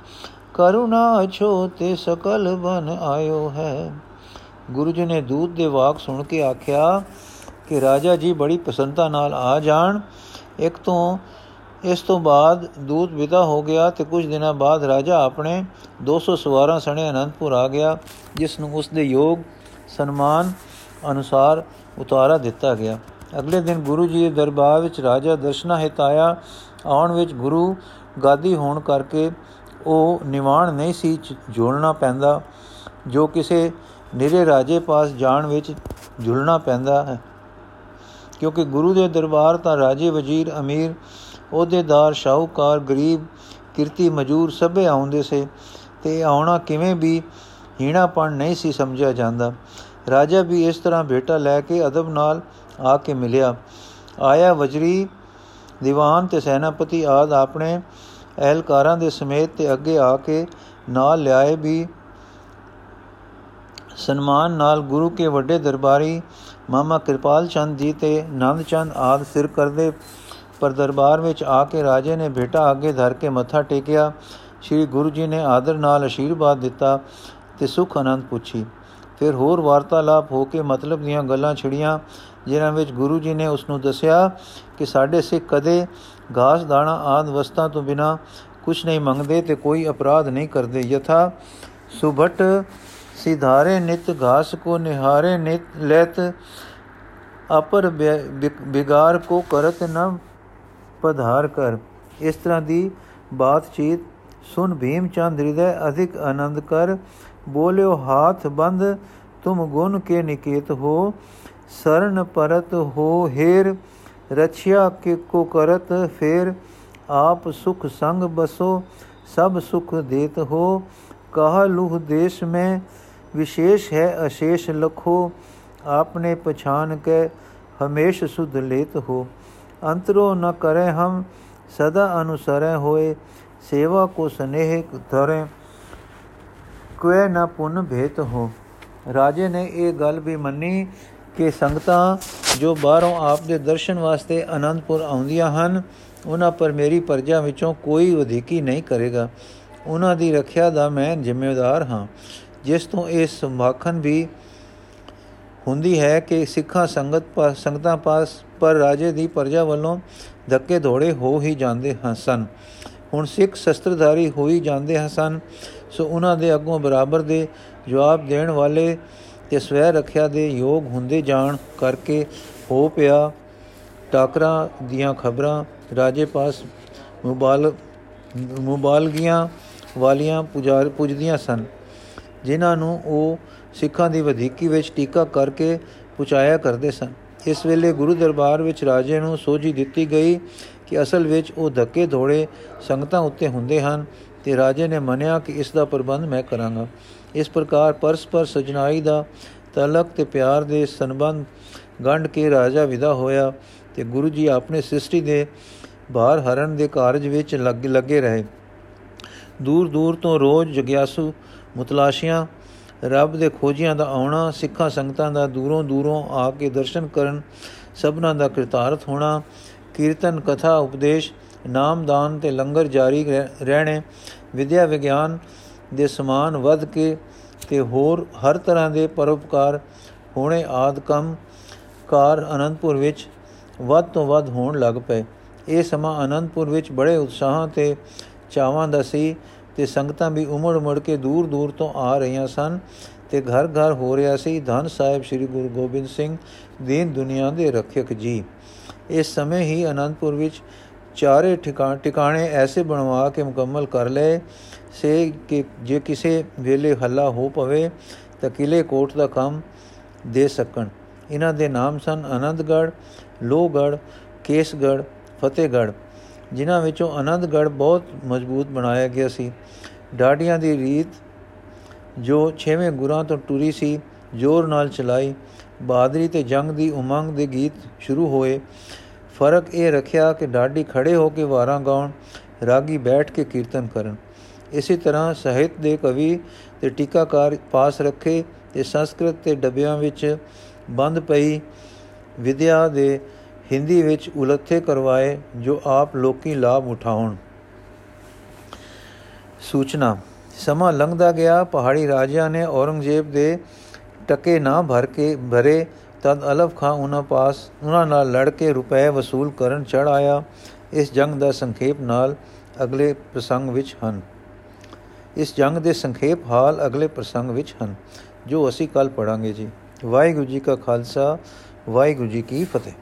ਕਰੁਣਾ ਅਛੋ ਤੇ ਸਕਲ ਬਨ ਆਇਓ ਹੈ। ਗੁਰੂ ਜੀ ਨੇ ਦੂਤ ਦੇ ਵਾਕ ਸੁਣ ਕੇ ਆਖਿਆ ਕਿ ਰਾਜਾ ਜੀ ਬੜੀ ਪਸੰਤਾ ਨਾਲ ਆ ਜਾਣ। ਇੱਕ ਤੋਂ, ਇਸ ਤੋਂ ਬਾਅਦ ਦੂਤ ਵਿਦਾ ਹੋ ਗਿਆ ਤੇ ਕੁਝ ਦਿਨਾਂ ਬਾਅਦ ਰਾਜਾ ਆਪਣੇ 200 ਸਵਾਰਾਂ ਸਣੇ ਅਨੰਦਪੁਰ ਆ ਗਿਆ, ਜਿਸ ਨੂੰ ਉਸ ਦੇ ਯੋਗ ਸਨਮਾਨ ਅਨੁਸਾਰ ਉਤਾਰਾ ਦਿੱਤਾ ਗਿਆ। ਅਗਲੇ ਦਿਨ ਗੁਰੂ ਜੀ ਦੇ ਦਰਬਾਰ ਵਿੱਚ ਰਾਜਾ ਦਰਸ਼ਨਾ ਹਿਤ ਆਇਆ। ਆਉਣ ਵਿੱਚ ਗੁਰੂ ਗਾਦੀ ਹੋਣ ਕਰਕੇ ਉਹ ਨਿਵਾਣ ਨਹੀਂ ਸੀ ਜੋੜਨਾ ਪੈਂਦਾ। ਜੋ ਕਿਸੇ ਨਿਰੇ ਰਾਜੇ ਪਾਸ ਜਾਣ ਵਿੱਚ ਝੁਲਣਾ ਪੈਂਦਾ ਹੈ। ਕਿਉਂਕਿ ਗੁਰੂ ਦੇ ਦਰਬਾਰ ਤਾਂ ਰਾਜੇ ਵਜ਼ੀਰ, ਅਮੀਰ ਅਹੁਦੇਦਾਰ ਸ਼ਾਹੂਕਾਰ, ਗਰੀਬ, ਕਿਰਤੀ ਮਜੂਰ ਸਭੇ ਆਉਂਦੇ ਸੇ ਤੇ ਆਉਣਾ ਕਿਵੇਂ ਵੀ ਹੀਣਾਪਣ ਨਹੀਂ ਸੀ ਸਮਝਿਆ ਜਾਂਦਾ। ਰਾਜਾ ਵੀ ਇਸ ਤਰ੍ਹਾਂ ਬੇਟਾ ਲੈ ਕੇ ਅਦਬ ਨਾਲ ਆ ਕੇ ਮਿਲਿਆ। ਆਇਆ ਵਜ਼ਰੀ, ਦੀਵਾਨ ਤੇ ਸੈਨਾਪਤੀ ਆਦ ਆਪਣੇ ਅਹਿਲਕਾਰਾਂ ਦੇ ਸਮੇਤ ਤੇ ਅੱਗੇ ਆ ਕੇ ਨਾਲ ਲਿਆਏ ਵੀ ਸਨਮਾਨ ਨਾਲ ਗੁਰੂ ਕੇ ਵੱਡੇ ਦਰਬਾਰੀ ਮਾਮਾ ਕਿਰਪਾਲ ਚੰਦ ਜੀ ਤੇ ਨੰਦ ਚੰਦ ਆਦ ਸਿਰ ਕਰਦੇ ਪਰ ਦਰਬਾਰ ਵਿੱਚ ਆ ਕੇ ਰਾਜੇ ਨੇ ਬੇਟਾ ਅੱਗੇ ਧਰ ਕੇ ਮੱਥਾ ਟੇਕਿਆ। ਸ੍ਰੀ ਗੁਰੂ ਜੀ ਨੇ ਆਦਰ ਨਾਲ ਅਸ਼ੀਰਵਾਦ ਦਿੱਤਾ ਤੇ ਸੁਖ ਆਨੰਦ ਪੁੱਛੀ। ਫਿਰ ਹੋਰ ਵਾਰਤਾਲਾਪ ਹੋ ਕੇ ਮਤਲਬ ਦੀਆਂ ਗੱਲਾਂ ਛਿੜੀਆਂ, ਜਿਨ੍ਹਾਂ ਵਿੱਚ ਗੁਰੂ ਜੀ ਨੇ ਉਸ ਨੂੰ ਦੱਸਿਆ ਕਿ ਸਾਡੇ ਸਿੱਖ ਕਦੇ ਘਾਸ, ਦਾਣਾ ਆਦ ਵਸਤਾਂ ਤੋਂ ਬਿਨਾ ਕੁਝ ਨਹੀਂ ਮੰਗਦੇ ਤੇ ਕੋਈ ਅਪਰਾਧ ਨਹੀਂ ਕਰਦੇ। ਯਥਾ ਸੁਭਟ ਸਿਧਾਰੇ ਨਿਤ, ਘਾਸ ਕੋ ਨਿਹਾਰੇ ਨਿਤ, ਲੈਤ ਅਪਰ ਬਿਗਾਰ ਕੋ ਕਰਤ ਨ ਪਧਾਰ ਕਰ। ਇਸ ਤਰ੍ਹਾਂ ਦੀ ਬਾਤਚੀਤ ਸੁਨ ਭੀਮ ਚੰਦ ਹਿਰਦੈ ਅਧਿਕ ਆਨੰਦ ਕਰ। ਬੋਲਿਓ, ਹਾਥ ਬੰਦ, ਤੁਮ ਗੁਣ ਕੇ ਨਿਕੇਤ ਹੋ, ਸਰਨ ਪਰਤ ਹੋ ਹੇਰ। ਰਛਿਆ ਕੇ ਕੋ ਕਰਤ ਫੇਰ ਆਪ ਸੁਖ ਸੰਗ ਬਸੋ, ਸਭ ਸੁਖ ਦੇਤ ਹੋ। ਕਹਾ ਲੁਹ ਦੇਸ਼ ਮੈਂ ਵਿਸ਼ੇਸ਼ ਹੈ, ਅਸ਼ੇਸ਼ ਲਖੋ। ਆਪਨੇ ਪਛਾਨ ਕੇ ਹਮੇਸ਼ ਸੁਧ ਲੇਤ ਹੋ। ਅੰਤਰੋ ਨ ਕਰੇ ਹਮ, ਸਦਾ ਅਨੁਸਰੈ ਹੋਏ। ਸੇਵਾ ਕੋ ਸਨੇਹ ਧਰੇ ਕੋਈ ਨ ਪੁਨ ਭੇਤ ਹੋ। ਰਾਜੇ ਨੇ ਇਹ ਗੱਲ ਵੀ ਮੰਨੀ ਕਿ ਸੰਗਤਾਂ ਜੋ ਬਾਹਰੋਂ ਆਪ ਦੇ ਦਰਸ਼ਨ ਵਾਸਤੇ ਅਨੰਦਪੁਰ ਆਉਂਦੀਆਂ ਹਨ, ਉਹਨਾਂ ਪਰ ਮੇਰੀ ਪਰਜਾ ਵਿੱਚੋਂ ਕੋਈ ਵਧੇਕੀ ਨਹੀਂ ਕਰੇਗਾ। ਉਹਨਾਂ ਦੀ ਰੱਖਿਆ ਦਾ ਮੈਂ ਜ਼ਿੰਮੇਵਾਰ ਹਾਂ। ਜਿਸ ਤੋਂ ਇਹ ਸੰਭਾਖਣ ਵੀ ਹੁੰਦੀ ਹੈ ਕਿ ਸਿੱਖਾਂ ਸੰਗਤ ਪਾਸ ਸੰਗਤਾਂ ਪਾਸ ਪਰ ਰਾਜੇ ਦੀ ਪਰਜਾ ਵੱਲੋਂ ਧੱਕੇ ਧੋੜੇ ਹੋ ਹੀ ਜਾਂਦੇ ਹਨ ਸਨ। ਹੁਣ ਸਿੱਖ ਸ਼ਸਤਰਧਾਰੀ ਹੋਈ ਜਾਂਦੇ ਹਨ ਸੋ ਉਹਨਾਂ ਦੇ ਅੱਗੋਂ ਬਰਾਬਰ ਦੇ ਜਵਾਬ ਦੇਣ ਵਾਲੇ ਤੇ ਸਵੈ ਰੱਖਿਆ ਦੇ ਯੋਗ ਹੁੰਦੇ ਜਾਣ ਕਰਕੇ ਹੋ ਪਿਆ। ਟਾਕਰਾ ਦੀਆਂ ਖਬਰਾਂ, ਰਾਜੇ ਪਾਸ ਮੁਬਾਲ, ਮੁਬਾਲਗੀਆਂ ਵਾਲੀਆਂ ਪੁਜਾਰ, ਪੁੱਜਦੀਆਂ ਸਨ, ਜਿਨ੍ਹਾਂ ਨੂੰ ਉਹ ਸਿੱਖਾਂ ਦੀ ਵਧੇਕੀ ਵਿੱਚ ਟੀਕਾ ਕਰਕੇ ਪੁਚਾਇਆ ਕਰਦੇ ਸਨ। ਇਸ ਵੇਲੇ ਗੁਰੂ ਦਰਬਾਰ ਵਿੱਚ ਰਾਜੇ ਨੂੰ ਸੋਝੀ ਦਿੱਤੀ ਗਈ ਕਿ ਅਸਲ ਵਿੱਚ ਉਹ ਧੱਕੇ ਧੋੜੇ ਸੰਗਤਾਂ ਉੱਤੇ ਹੁੰਦੇ ਹਨ ਤੇ ਰਾਜੇ ਨੇ ਮੰਨਿਆ ਕਿ ਇਸ ਦਾ ਪ੍ਰਬੰਧ ਮੈਂ ਕਰਾਂਗਾ। ਇਸ ਪ੍ਰਕਾਰ ਪਰਸਪਰ ਸਜਣਾਈ ਦਾ ਤਲਕ ਤੇ ਪਿਆਰ ਦੇ ਸੰਬੰਧ ਗੰਢ ਕੇ ਰਾਜਾ ਵਿਦਾ ਹੋਇਆ ਤੇ ਗੁਰੂ ਜੀ ਆਪਣੇ ਸ੍ਰਿਸ਼ਟੀ ਦੇ ਬਾਹਰ ਹਰਨ ਦੇ ਕਾਰਜ ਵਿੱਚ ਲੱਗੇ ਰਹੇ। ਦੂਰ ਦੂਰ ਤੋਂ ਰੋਜ਼ ਜਗਿਆਸੂ, ਮੁਤਲਾਸ਼ੀਆਂ, ਰੱਬ ਦੇ ਖੋਜੀਆਂ ਦਾ ਆਉਣਾ, ਸਿੱਖਾਂ ਸੰਗਤਾਂ ਦਾ ਦੂਰੋਂ ਦੂਰੋਂ ਆ ਕੇ ਦਰਸ਼ਨ ਕਰਨ, ਸਭਨਾਂ ਦਾ ਕਿਰਤਾਰਥ ਹੋਣਾ, ਕੀਰਤਨ, ਕਥਾ, ਉਪਦੇਸ਼ ਨਾਮਦਾਨ ਤੇ ਲੰਗਰ ਜਾਰੀ ਰਹਿਣੇ, ਵਿਦਿਆ ਵਿਗਿਆਨ ਦੇ ਸਮਾਨ ਵੱਧ ਕੇ ਤੇ ਹੋਰ ਹਰ ਤਰ੍ਹਾਂ ਦੇ ਪਰਉਪਕਾਰ ਹੋਣੇ ਆਦ ਕੰਮ ਕਾਰ ਅਨੰਦਪੁਰ ਵਿੱਚ ਵੱਧ ਤੋਂ ਵੱਧ ਹੋਣ ਲੱਗ ਪਏ। ਇਹ ਸਮਾਂ ਅਨੰਦਪੁਰ ਵਿੱਚ ਬੜੇ ਉਤਸ਼ਾਹਾਂ ਤੇ ਚਾਵਾਂ ਦਾ ਸੀ ਤੇ ਸੰਗਤਾਂ ਵੀ ਉਮੜ ਉਮੜ ਕੇ ਦੂਰ ਦੂਰ ਤੋਂ ਆ ਰਹੀਆਂ ਸਨ ਤੇ ਘਰ ਘਰ ਹੋ ਰਿਹਾ ਸੀ। ਧੰਨ ਸਾਹਿਬ ਸ੍ਰੀ ਗੁਰੂ ਗੋਬਿੰਦ ਸਿੰਘ ਦੀਨ ਦੁਨੀਆ ਦੇ ਰੱਖਿਅਕ ਜੀ। ਇਸ ਸਮੇਂ ਹੀ ਅਨੰਦਪੁਰ ਵਿੱਚ ਚਾਰੇ ਟਿਕਾਣੇ ਐਸੇ ਬਣਵਾ ਕੇ ਮੁਕੰਮਲ ਕਰ ਲਏ। ਸੇ ਕਿ ਜੇ ਕਿਸੇ ਵੇਲੇ ਹੱਲਾ ਹੋ ਪਵੇ ਤਾਂ ਕਿਲੇ ਕੋਟ ਦਾ ਕੰਮ ਦੇ ਸਕਣ। ਇਹਨਾਂ ਦੇ ਨਾਮ ਸਨ ਆਨੰਦਗੜ ਲੋਹਗੜ ਕੇਸਗੜ ਫਤਿਹਗੜ ਜਿਨ੍ਹਾਂ ਵਿੱਚੋਂ ਆਨੰਦਗੜ ਬਹੁਤ ਮਜ਼ਬੂਤ ਬਣਾਇਆ ਗਿਆ ਸੀ। ਡਾਡੀਆਂ ਦੀ ਰੀਤ ਜੋ 6ਵੇਂ ਗੁਰਾਂ ਤੋਂ ਟੁਰੀ ਸੀ, ਜ਼ੋਰ ਨਾਲ ਚਲਾਈ। ਬਹਾਦਰੀ ਤੇ ਜੰਗ ਦੀ ਉਮੰਗ ਦੇ ਗੀਤ ਸ਼ੁਰੂ ਹੋਏ। ਫ਼ਰਕ ਇਹ ਰੱਖਿਆ ਕਿ ਡਾਡੀ ਖੜੇ ਹੋ ਕੇ ਵਾਰਾਂ ਗਾਉਣ, ਰਾਗੀ ਬੈਠ ਕੇ ਕੀਰਤਨ ਕਰਨ। ਇਸੇ ਤਰ੍ਹਾਂ ਸਾਹਿਤ ਦੇ ਕਵੀ ਤੇ ਟੀਕਾਕਾਰ ਪਾਸ ਰੱਖੇ ਤੇ ਸੰਸਕ੍ਰਿਤ ਤੇ ਡੱਬਿਆਂ ਵਿੱਚ ਬੰਦ ਪਈ ਵਿਦਿਆ ਦੇ ਹਿੰਦੀ ਵਿੱਚ ਉਲੱਥੇ ਕਰਵਾਏ ਜੋ ਆਪ ਲੋਕੀ ਲਾਭ ਉਠਾਉਣ। ਸੂਚਨਾ, ਸਮਾਂ ਲੰਘਦਾ ਗਿਆ, ਪਹਾੜੀ ਰਾਜਿਆਂ ਨੇ ਔਰੰਗਜ਼ੇਬ ਦੇ ਟਕੇ ਨਾ ਭਰ ਕੇ ਭਰੇ ਤਦ ਅਲਫ ਖਾਂ ਉਹਨਾਂ ਪਾਸ, ਉਹਨਾਂ ਨਾਲ ਲੜ ਕੇ ਰੁਪਏ ਵਸੂਲ ਕਰਨ ਚੜ ਆਇਆ। ਇਸ ਜੰਗ ਦਾ ਸੰਖੇਪ ਨਾਲ ਅਗਲੇ ਪ੍ਰਸੰਗ ਵਿੱਚ ਹਨ। ਇਸ ਜੰਗ ਦੇ ਸੰਖੇਪ ਹਾਲ ਅਗਲੇ ਪ੍ਰਸੰਗ ਵਿੱਚ ਹਨ, ਜੋ ਅਸੀਂ ਕੱਲ ਪੜਾਂਗੇ ਜੀ। ਵਾਹਿਗੁਰੂ ਜੀ ਕਾ ਖਾਲਸਾ, ਵਾਹਿਗੁਰੂ ਜੀ ਕੀ ਫਤਿਹ।